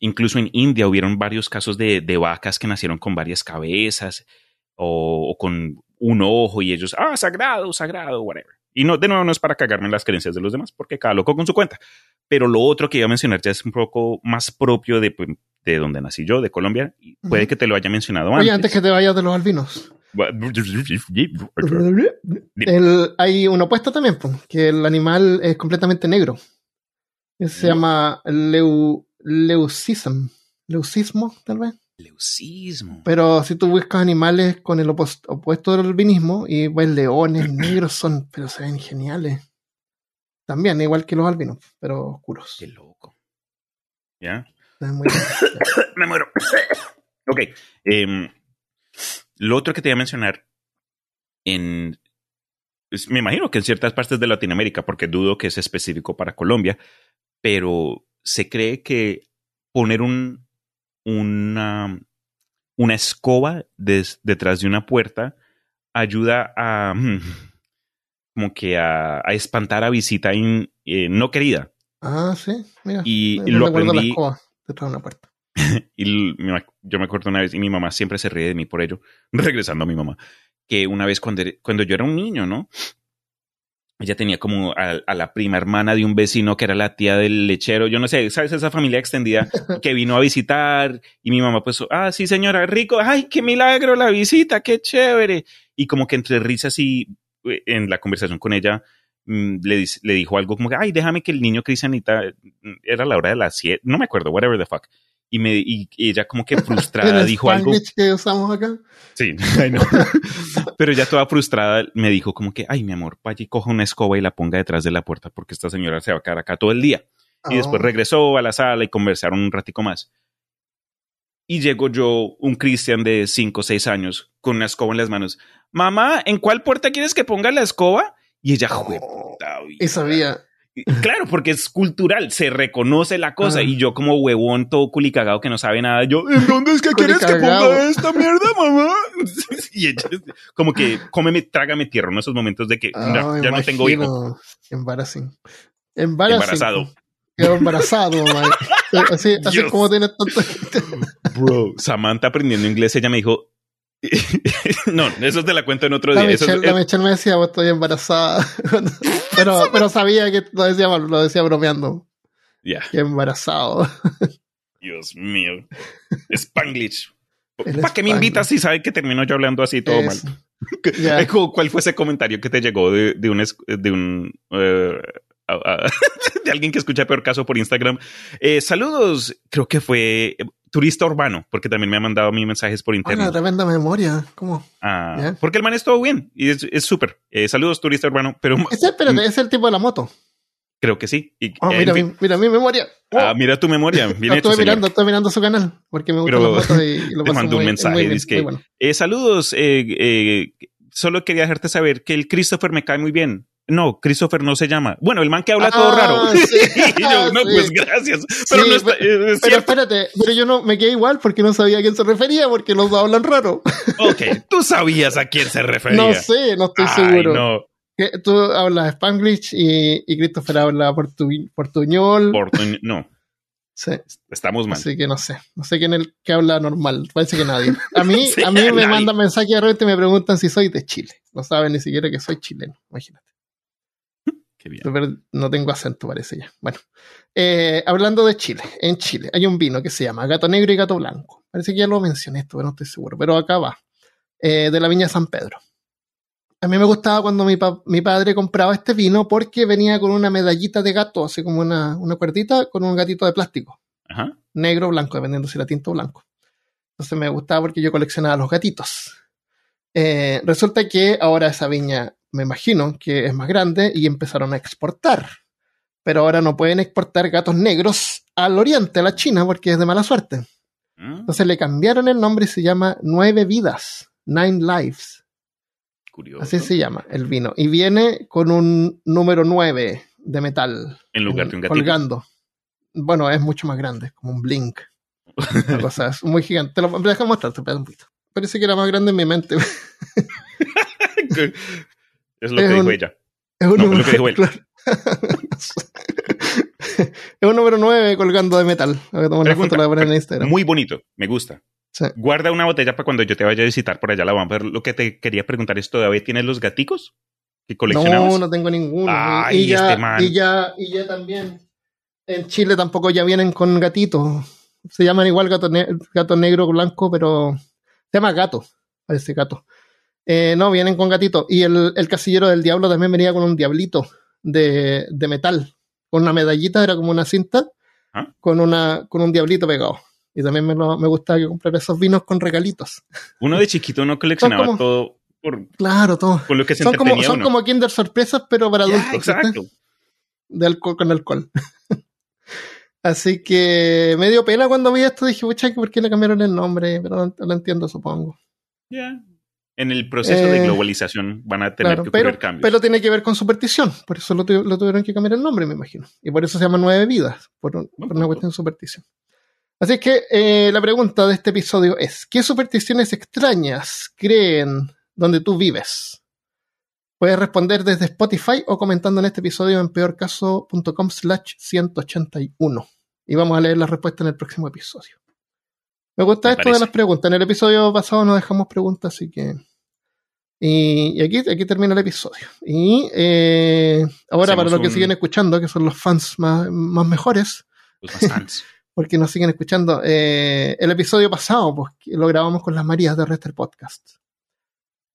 incluso en India hubieron varios casos de, de vacas que nacieron con varias cabezas o, o con un ojo y ellos, ah, sagrado, sagrado, whatever. Y no, de nuevo, no es para cagarme en las creencias de los demás, porque cada loco con su cuenta. Pero lo otro que iba a mencionar ya es un poco más propio de, pues, de donde nací yo, de Colombia. y Puede que te lo haya mencionado Oye, antes. antes que te vayas de los albinos. [LAUGHS] El- hay una opuesta también, que el animal es completamente negro. Se llama leu, leucism. Leucismo, tal vez. Leucismo. Pero si tú buscas animales con el opos- opuesto del albinismo y ves leones [CLEARS THROAT] negros, son, pero se ven geniales. También, igual que los albinos, pero oscuros. Qué loco. ¿Ya? Muy. [COUGHS] Me muero. [COUGHS] ok. em, lo otro que te iba a mencionar, en, me imagino que en ciertas partes de Latinoamérica, porque dudo que es específico para Colombia, pero se cree que poner un, una, una escoba des- detrás de una puerta ayuda a [LAUGHS] como que a, a espantar a visita in- eh, no querida. Ah, sí, mira. Y Me lo recuerdo la aprendí escoba detrás de una puerta. [LAUGHS] y yo me acuerdo una vez, y mi mamá siempre se ríe de mí por ello, [LAUGHS] regresando a mi mamá, que una vez cuando, cuando yo era un niño, ¿no? Ella tenía como a, la prima hermana de un vecino que era la tía del lechero. Yo no sé, ¿sabes? Esa familia extendida [LAUGHS] que vino a visitar y mi mamá pues, ah, sí señora, rico, ay, qué milagro la visita, qué chévere. Y como que entre risas y eh, en la conversación con ella mm, le, le dijo algo como, ay, déjame que el niño Cristianita, mm, era la hora de las siete, no me acuerdo, whatever the fuck y, me, y ella como que [LAUGHS] frustrada dijo algo. que usamos acá? Sí, [LAUGHS] [LAUGHS] pero ella toda frustrada me dijo como que, ay, mi amor, vaya y coja una escoba y la ponga detrás de la puerta porque esta señora se va a quedar acá todo el día. Y después oh. regresó a la sala y conversaron un ratico más. Y llegó yo, un Cristian de 5 o 6 años, con una escoba en las manos. Mamá, ¿en cuál puerta quieres que ponga la escoba? Y ella, oh, y sabía, Claro, porque es cultural, se reconoce la cosa. Y yo, como huevón todo culicagado que no sabe nada, yo, ¿en dónde es que quieres que ponga esta mierda, mamá? [LAUGHS] y ella, como que, cómeme, trágame tierra en esos momentos de que ah, ya, no tengo hijo. Embarrassing. Embarazado. Quedó embarazado, [LAUGHS] Así, así como tiene tanto. [LAUGHS] Bro, Samantha aprendiendo inglés, ella me dijo, [LAUGHS] no, eso te la cuento en otro día. La Michelle, me decía, vos estoy embarazada. [LAUGHS] pero, pero sabía que lo decía, lo decía bromeando. Ya. Qué embarazado. [LAUGHS] Dios mío. Spanglish. ¿Para qué me invitas si sabes que termino yo hablando así todo mal? ¿Cuál fue ese comentario que te llegó de, de un, de un eh, de alguien que escucha peor caso por Instagram? Eh, saludos, creo que fue turista urbano, porque también me ha mandado mis mensajes por internet. Una tremenda memoria, ¿cómo? Ah, porque el man es todo bien y es súper. Eh, saludos, turista urbano, pero... Ese, espérate, ¿es el tipo de la moto? Creo que sí. oh, mira, mi, mira mi memoria. Ah, mira tu memoria. [LAUGHS] Bien estoy mirando, estoy mirando su canal porque me gusta la moto y [LAUGHS] lo Te mandó un mensaje. dice eh, saludos, eh, solo quería dejarte saber que el Christopher me cae muy bien. No, Christopher no se llama. Bueno, el man que habla todo raro. Ah, [LAUGHS] no, pues gracias. Pero no está, pero, espérate, pero yo no me quedé igual porque no sabía a quién se refería, porque los dos hablan raro. Ok, tú sabías a quién se refería. No sé, no estoy seguro. No. Tú hablas Spanglish y, y Christopher habla portu, portuñol. Portuñol, no. Sí. Estamos mal. Así que no sé. No sé quién es el que habla normal. Parece que nadie. A mí, [LAUGHS] a mí me mandan mensajes de repente y me preguntan si soy de Chile. No saben ni siquiera que soy chileno. Imagínate. No tengo acento, parece ya. Bueno, eh, hablando de Chile, en Chile hay un vino que se llama Gato Negro y Gato Blanco. Parece que ya lo mencioné esto, pero no estoy seguro. Pero acá va. Eh, de la viña San Pedro. A mí me gustaba cuando mi, mi, padre compraba este vino porque venía con una medallita de gato, así como una, una cuerdita con un gatito de plástico. Ajá. Negro o blanco, dependiendo si era tinto o blanco. Entonces me gustaba porque yo coleccionaba los gatitos. Eh, resulta que ahora esa viña me imagino que es más grande y empezaron a exportar. Pero ahora no pueden exportar gatos negros al oriente, a la China, porque es de mala suerte. Mm. Entonces le cambiaron el nombre y se llama Nueve Vidas, Nine Lives. Curioso. Así se llama el vino. Y viene con un número 9 de metal. En lugar de un gatito. Colgando. Bueno, es mucho más grande, como un blink. Una cosa, es [LAUGHS] muy gigante. Te lo dejo mostrarte, un poquito. Parece que era más grande en mi mente. [LAUGHS] Es lo que dijo ella. Es un, número, [LAUGHS] [LAUGHS] es un número 9 colgando de metal. Muy bonito, me gusta. Guarda una botella para cuando yo te vaya a visitar por allá la vamos a ver. Lo que te quería preguntar es, ¿todavía tienes los gaticos que coleccionabas? No, no tengo ninguno. y, ya, este y, ya, y ya también en Chile tampoco ya vienen con gatitos. Se llaman igual gato, gato negro, blanco, pero se llama gato, parece gato. Eh, no, vienen con gatito. Y el, el, casillero del diablo también venía con un diablito de, de metal. Con una medallita, era como una cinta, ¿Ah? con, una, con un diablito pegado. Y también me, lo, me gustaba comprar esos vinos con regalitos. Uno de chiquito no coleccionaba todo por, claro, todo. por lo que se son como, son como Kinder sorpresas, pero para adultos. exacto. De alcohol con alcohol. [LAUGHS] Así que me dio pena cuando vi esto. Dije, pucha, ¿por qué le cambiaron el nombre? Pero lo entiendo, supongo. Ya, en el proceso de eh, globalización van a tener que ocurrir pero, cambios. Pero tiene que ver con superstición, por eso lo, tuvieron que cambiar el nombre, me imagino. Y por eso se llama Nueve Vidas, por, una cuestión de superstición. Así que eh, la pregunta de este episodio es, ¿qué supersticiones extrañas creen donde tú vives? Puedes responder desde Spotify o comentando en este episodio en peorcaso.com slash 181. Y vamos a leer la respuesta en el próximo episodio. Me gusta esto de las preguntas. En el episodio pasado no dejamos preguntas, así que Y, aquí, aquí termina el episodio. Y eh, ahora para los que siguen escuchando, que son los fans más, más mejores, los fans. [LAUGHS] porque nos siguen escuchando, eh, el episodio pasado, pues lo grabamos con las Marías de Rester Podcast.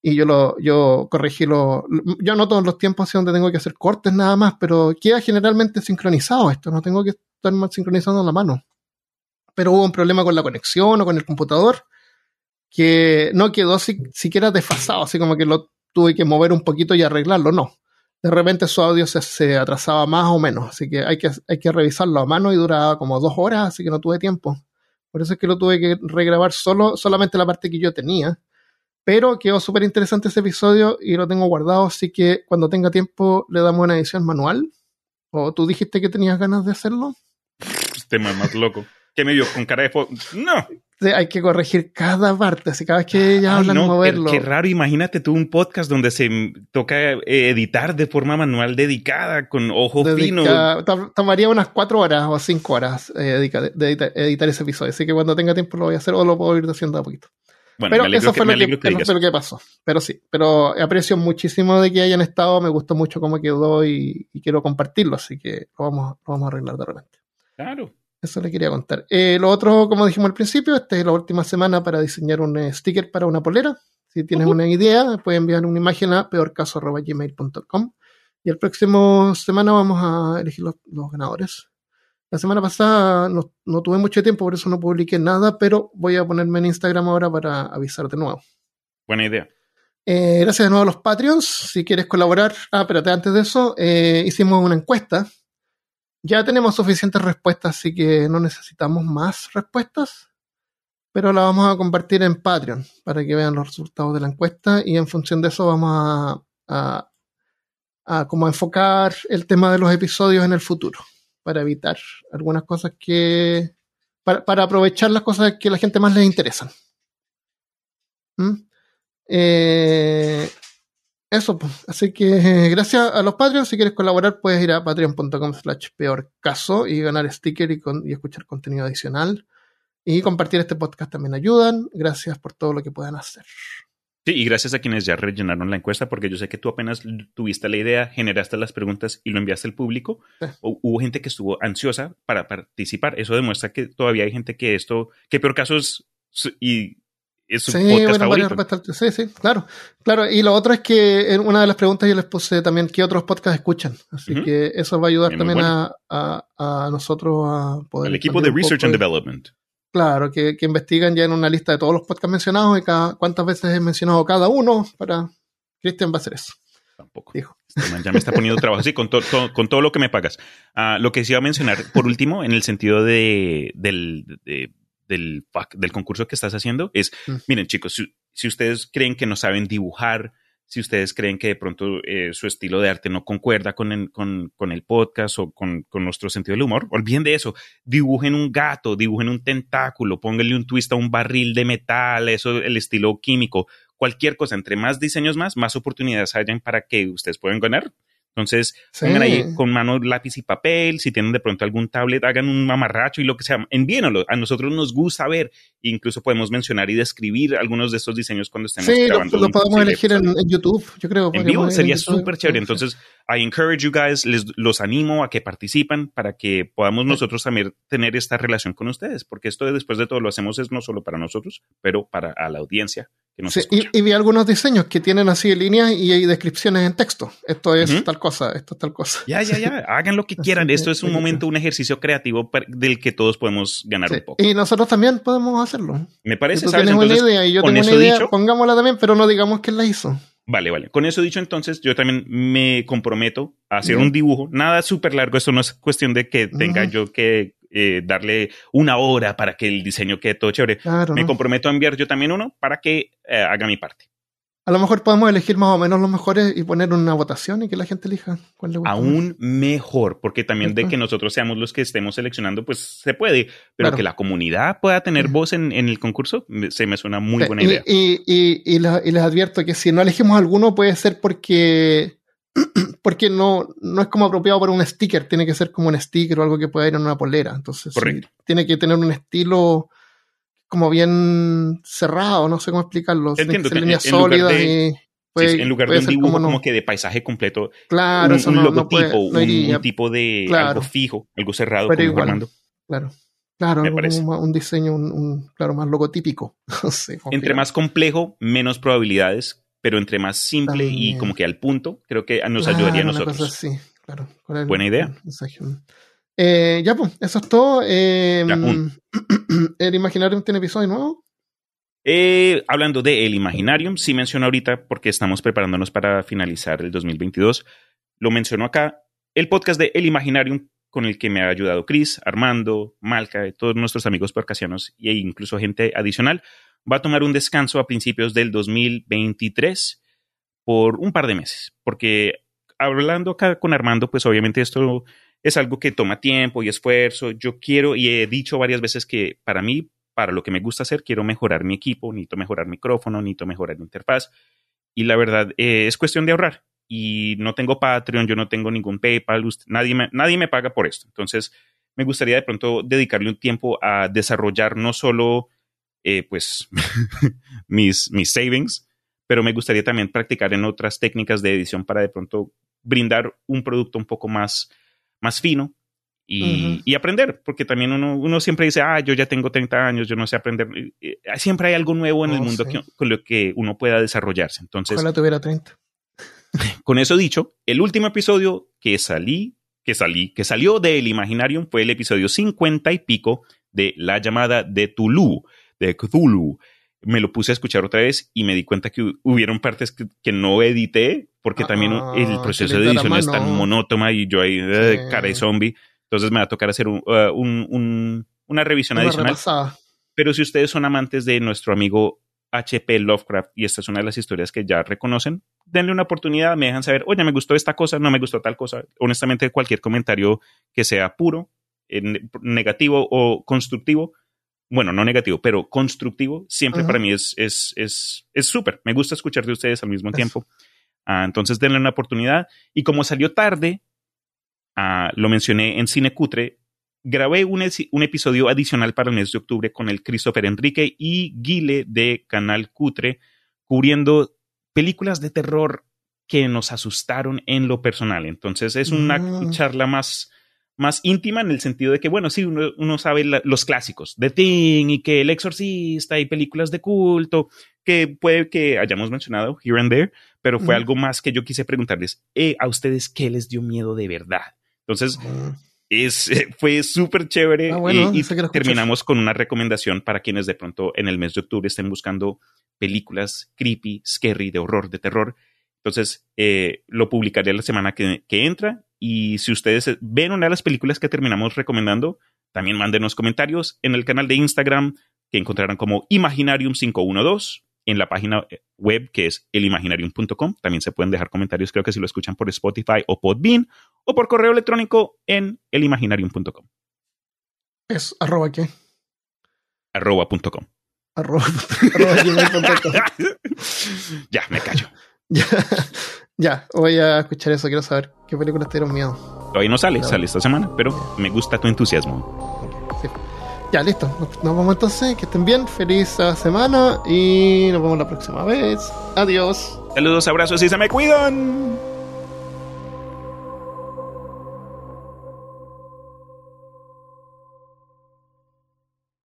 Y yo lo, yo corregí lo, yo no todos los tiempos así donde tengo que hacer cortes nada más, pero queda generalmente sincronizado esto, no tengo que estar más sincronizando la mano. Pero hubo un problema con la conexión o con el computador que no quedó siquiera desfasado, así como que lo tuve que mover un poquito y arreglarlo, no. De repente su audio se, atrasaba más o menos, así que hay, que hay que revisarlo a mano y duraba como dos horas, así que no tuve tiempo. Por eso es que lo tuve que regrabar solo, solamente la parte que yo tenía. Pero quedó súper interesante ese episodio y lo tengo guardado, así que cuando tenga tiempo le damos una edición manual. ¿O tú dijiste que tenías ganas de hacerlo? Este más loco. ¿Qué me vio con cara de... No hay que corregir cada parte, así cada vez que ella habla, no, moverlo. Qué, raro, imagínate tú un podcast donde se toca eh, editar de forma manual dedicada, con ojo fino. Tomaría unas cuatro horas o cinco horas eh, de editar, ese episodio, así que cuando tenga tiempo lo voy a hacer o lo puedo ir haciendo a poquito. Bueno, pero eso, fue, lo que, pasó. Pero sí, pero aprecio muchísimo de que hayan estado, me gustó mucho cómo quedó y, quiero compartirlo, así que lo vamos, lo vamos a arreglar de repente. Claro. Eso le quería contar. Eh, lo otro, como dijimos al principio, esta es la última semana para diseñar un eh, sticker para una polera. Si tienes una idea, puedes enviar una imagen a peorcaso.gmail.com y el próximo semana vamos a elegir los, ganadores. La semana pasada no, tuve mucho tiempo, por eso no publiqué nada, pero voy a ponerme en Instagram ahora para avisar de nuevo. Buena idea. Eh, gracias de nuevo a los Patreons. Si quieres colaborar, ah, espérate, antes de eso, hicimos una encuesta ya tenemos suficientes respuestas, así que no necesitamos más respuestas, pero la vamos a compartir en Patreon para que vean los resultados de la encuesta y en función de eso vamos a, a, como enfocar el tema de los episodios en el futuro para evitar algunas cosas que para, aprovechar las cosas que a la gente más les interesan. ¿Mm? Eh, eso, pues. Así que gracias a los Patreons. Si quieres colaborar, puedes ir a patreon.com slash peor caso y ganar sticker y, y, escuchar contenido adicional. Y compartir este podcast también ayudan. Gracias por todo lo que puedan hacer. Sí, y gracias a quienes ya rellenaron la encuesta, porque yo sé que tú apenas tuviste la idea, generaste las preguntas y lo enviaste al público. Hubo gente que estuvo ansiosa para participar. Eso demuestra que todavía hay gente que esto, que peor caso es, y sí, bueno, Sí, sí, claro. Claro, y lo otro es que en una de las preguntas yo les puse también qué otros podcasts escuchan. Así que eso va a ayudar también a, a, nosotros a poder. El equipo de Research and Development. Claro, que, que, investigan ya en una lista de todos los podcasts mencionados y cada, cuántas veces he mencionado cada uno para. Cristian va a hacer eso. Tampoco. Dijo. Este ya me está poniendo trabajo así con, con todo lo que me pagas. Ah, lo que sí iba a mencionar, por último, en el sentido de, del, de del, del concurso que estás haciendo es, mm. miren chicos, si, ustedes creen que no saben dibujar, si ustedes creen que de pronto eh, su estilo de arte no concuerda con el, con, con el podcast o con, con, nuestro sentido del humor, olviden de eso. Dibujen un gato, dibujen un tentáculo, pónganle un twist a un barril de metal, eso, el estilo químico, cualquier cosa. Entre más diseños más, más oportunidades hayan para que ustedes puedan ganar. Entonces, pongan ahí con mano, lápiz y papel. Si tienen de pronto algún tablet, hagan un mamarracho y lo que sea, envíenlo. A nosotros nos gusta ver. Incluso podemos mencionar y describir algunos de estos diseños cuando estemos sí, grabando. Sí, lo, podemos elegir en, YouTube, yo creo. En vivo sería súper chévere. Entonces, I encourage you guys, les, los animo a que participen para que podamos nosotros también tener esta relación con ustedes, porque esto después de todo lo hacemos es no solo para nosotros, pero para a la audiencia y, vi algunos diseños que tienen así líneas y hay descripciones en texto. Esto es tal cosa, esto es tal cosa. Ya, ya, ya. [LAUGHS] Hagan lo que quieran. Esto es un momento, un ejercicio creativo del que todos podemos ganar un poco. Y nosotros también podemos hacerlo. Me parece, tú tienes una idea y yo tengo una idea, pongámosla también, pero no digamos quién la hizo. Vale, vale. Con eso dicho, entonces, yo también me comprometo a hacer un dibujo. Nada súper largo. Esto no es cuestión de que tenga yo que eh, darle una hora para que el diseño quede todo chévere. Me comprometo a enviar yo también uno para que eh, haga mi parte. A lo mejor podemos elegir más o menos los mejores y poner una votación y que la gente elija cuál le gusta. Aún mejor, porque también de que nosotros seamos los que estemos seleccionando, pues se puede, pero que la comunidad pueda tener voz en, el concurso, se me suena muy buena idea. Y, y, les advierto que si no elegimos alguno puede ser porque porque no, no es como apropiado para un sticker, tiene que ser como un sticker o algo que pueda ir en una polera. Entonces, tiene que tener un estilo como bien cerrado, no sé cómo explicarlo. Entiendo, líneas sólidas y... en lugar de un dibujo como, que de paisaje completo, claro, un, un logotipo, un, tipo de algo fijo, algo cerrado, pero igual, Claro. Claro, un diseño un, claro, más logotípico. [LAUGHS] entre más complejo, menos probabilidades, pero entre más simple y como que al punto, creo que nos ayudaría a nosotros. sí, claro. Buena idea. Eh, ya, pues, eso es todo. Eh, [CLEARS THROAT] ¿El Imaginarium tiene episodio nuevo? Eh, hablando de El Imaginarium, sí menciono ahorita, porque estamos preparándonos para finalizar el 2022, lo menciono acá, el podcast de El Imaginarium con el que me ha ayudado Chris, Armando, Malca, todos nuestros amigos percasianos e incluso gente adicional, va a tomar un descanso a principios del 2023 por un par de meses, porque hablando acá con Armando, pues obviamente esto es algo que toma tiempo y esfuerzo. Yo quiero, y he dicho varias veces que para mí, para lo que me gusta hacer, quiero mejorar mi equipo, necesito mejorar micrófono, necesito mejorar la interfaz. Y la verdad, eh, es cuestión de ahorrar y no tengo Patreon, yo no tengo ningún PayPal, nadie, me, nadie me paga por esto. Entonces, me gustaría de pronto dedicarle un tiempo a desarrollar no solo eh, pues [LAUGHS] mis, mis savings, pero me gustaría también practicar en otras técnicas de edición para de pronto brindar un producto un poco más, más fino y, y, aprender, porque también uno, uno siempre dice, ah, yo ya tengo 30 años, yo no sé aprender. Siempre hay algo nuevo en el oh, mundo con lo que uno pueda desarrollarse. Entonces, Ojalá tuviera 30. Con eso dicho, el último episodio que salí, que salí, que salió del Imaginarium fue el episodio 50 y pico de La llamada de Tulu, de Cthulhu. Me lo puse a escuchar otra vez y me di cuenta que hubieron partes que, no edité porque también ah, el proceso de edición es tan monótona y yo ahí eh, cara de zombie. Entonces me va a tocar hacer uh, una revisión adicional. Pero si ustedes son amantes de nuestro amigo HP Lovecraft y esta es una de las historias que ya reconocen, denle una oportunidad, me dejan saber, oye, me gustó esta cosa, no me gustó tal cosa. Honestamente, cualquier comentario que sea puro, negativo o constructivo, bueno, no negativo, pero constructivo, siempre para mí es es es súper. me gusta escuchar de ustedes al mismo tiempo. Ah, entonces, denle una oportunidad. Y como salió tarde, ah, lo mencioné en Cine Cutre, grabé un, un, episodio adicional para el mes de octubre con el Christopher Enrique y Guile de Canal Cutre, cubriendo películas de terror que nos asustaron en lo personal. Entonces es una mm. charla más, más íntima en el sentido de que, bueno, sí, uno, sabe los clásicos de Thing y que El Exorcista y películas de culto, que puede que hayamos mencionado here and there, pero fue algo más que yo quise preguntarles, eh, a ustedes, ¿qué les dio miedo de verdad? Entonces, es, [LAUGHS] fue súper chévere ah, y, terminamos con una recomendación para quienes de pronto en el mes de octubre estén buscando películas creepy, scary, de horror, de terror. Entonces, eh, lo publicaré la semana que, entra. Y si ustedes ven una de las películas que terminamos recomendando, también mándenos comentarios en el canal de Instagram que encontrarán como Imaginarium512 en la página web que es elimaginarium.com. También se pueden dejar comentarios, creo que si lo escuchan por Spotify o Podbean o por correo electrónico en elimaginarium.com. ¿Es arroba qué? Arroba.com. Arroba, [LAUGHS] ya, me callo. [LAUGHS] ya, voy a escuchar eso. Quiero saber qué películas te dieron miedo. Todavía no sale, sale esta semana, pero me gusta tu entusiasmo. Sí. Ya, listo. Nos vemos entonces. Que estén bien. Feliz semana. Y nos vemos la próxima vez. Adiós. Saludos, abrazos y se me cuidan.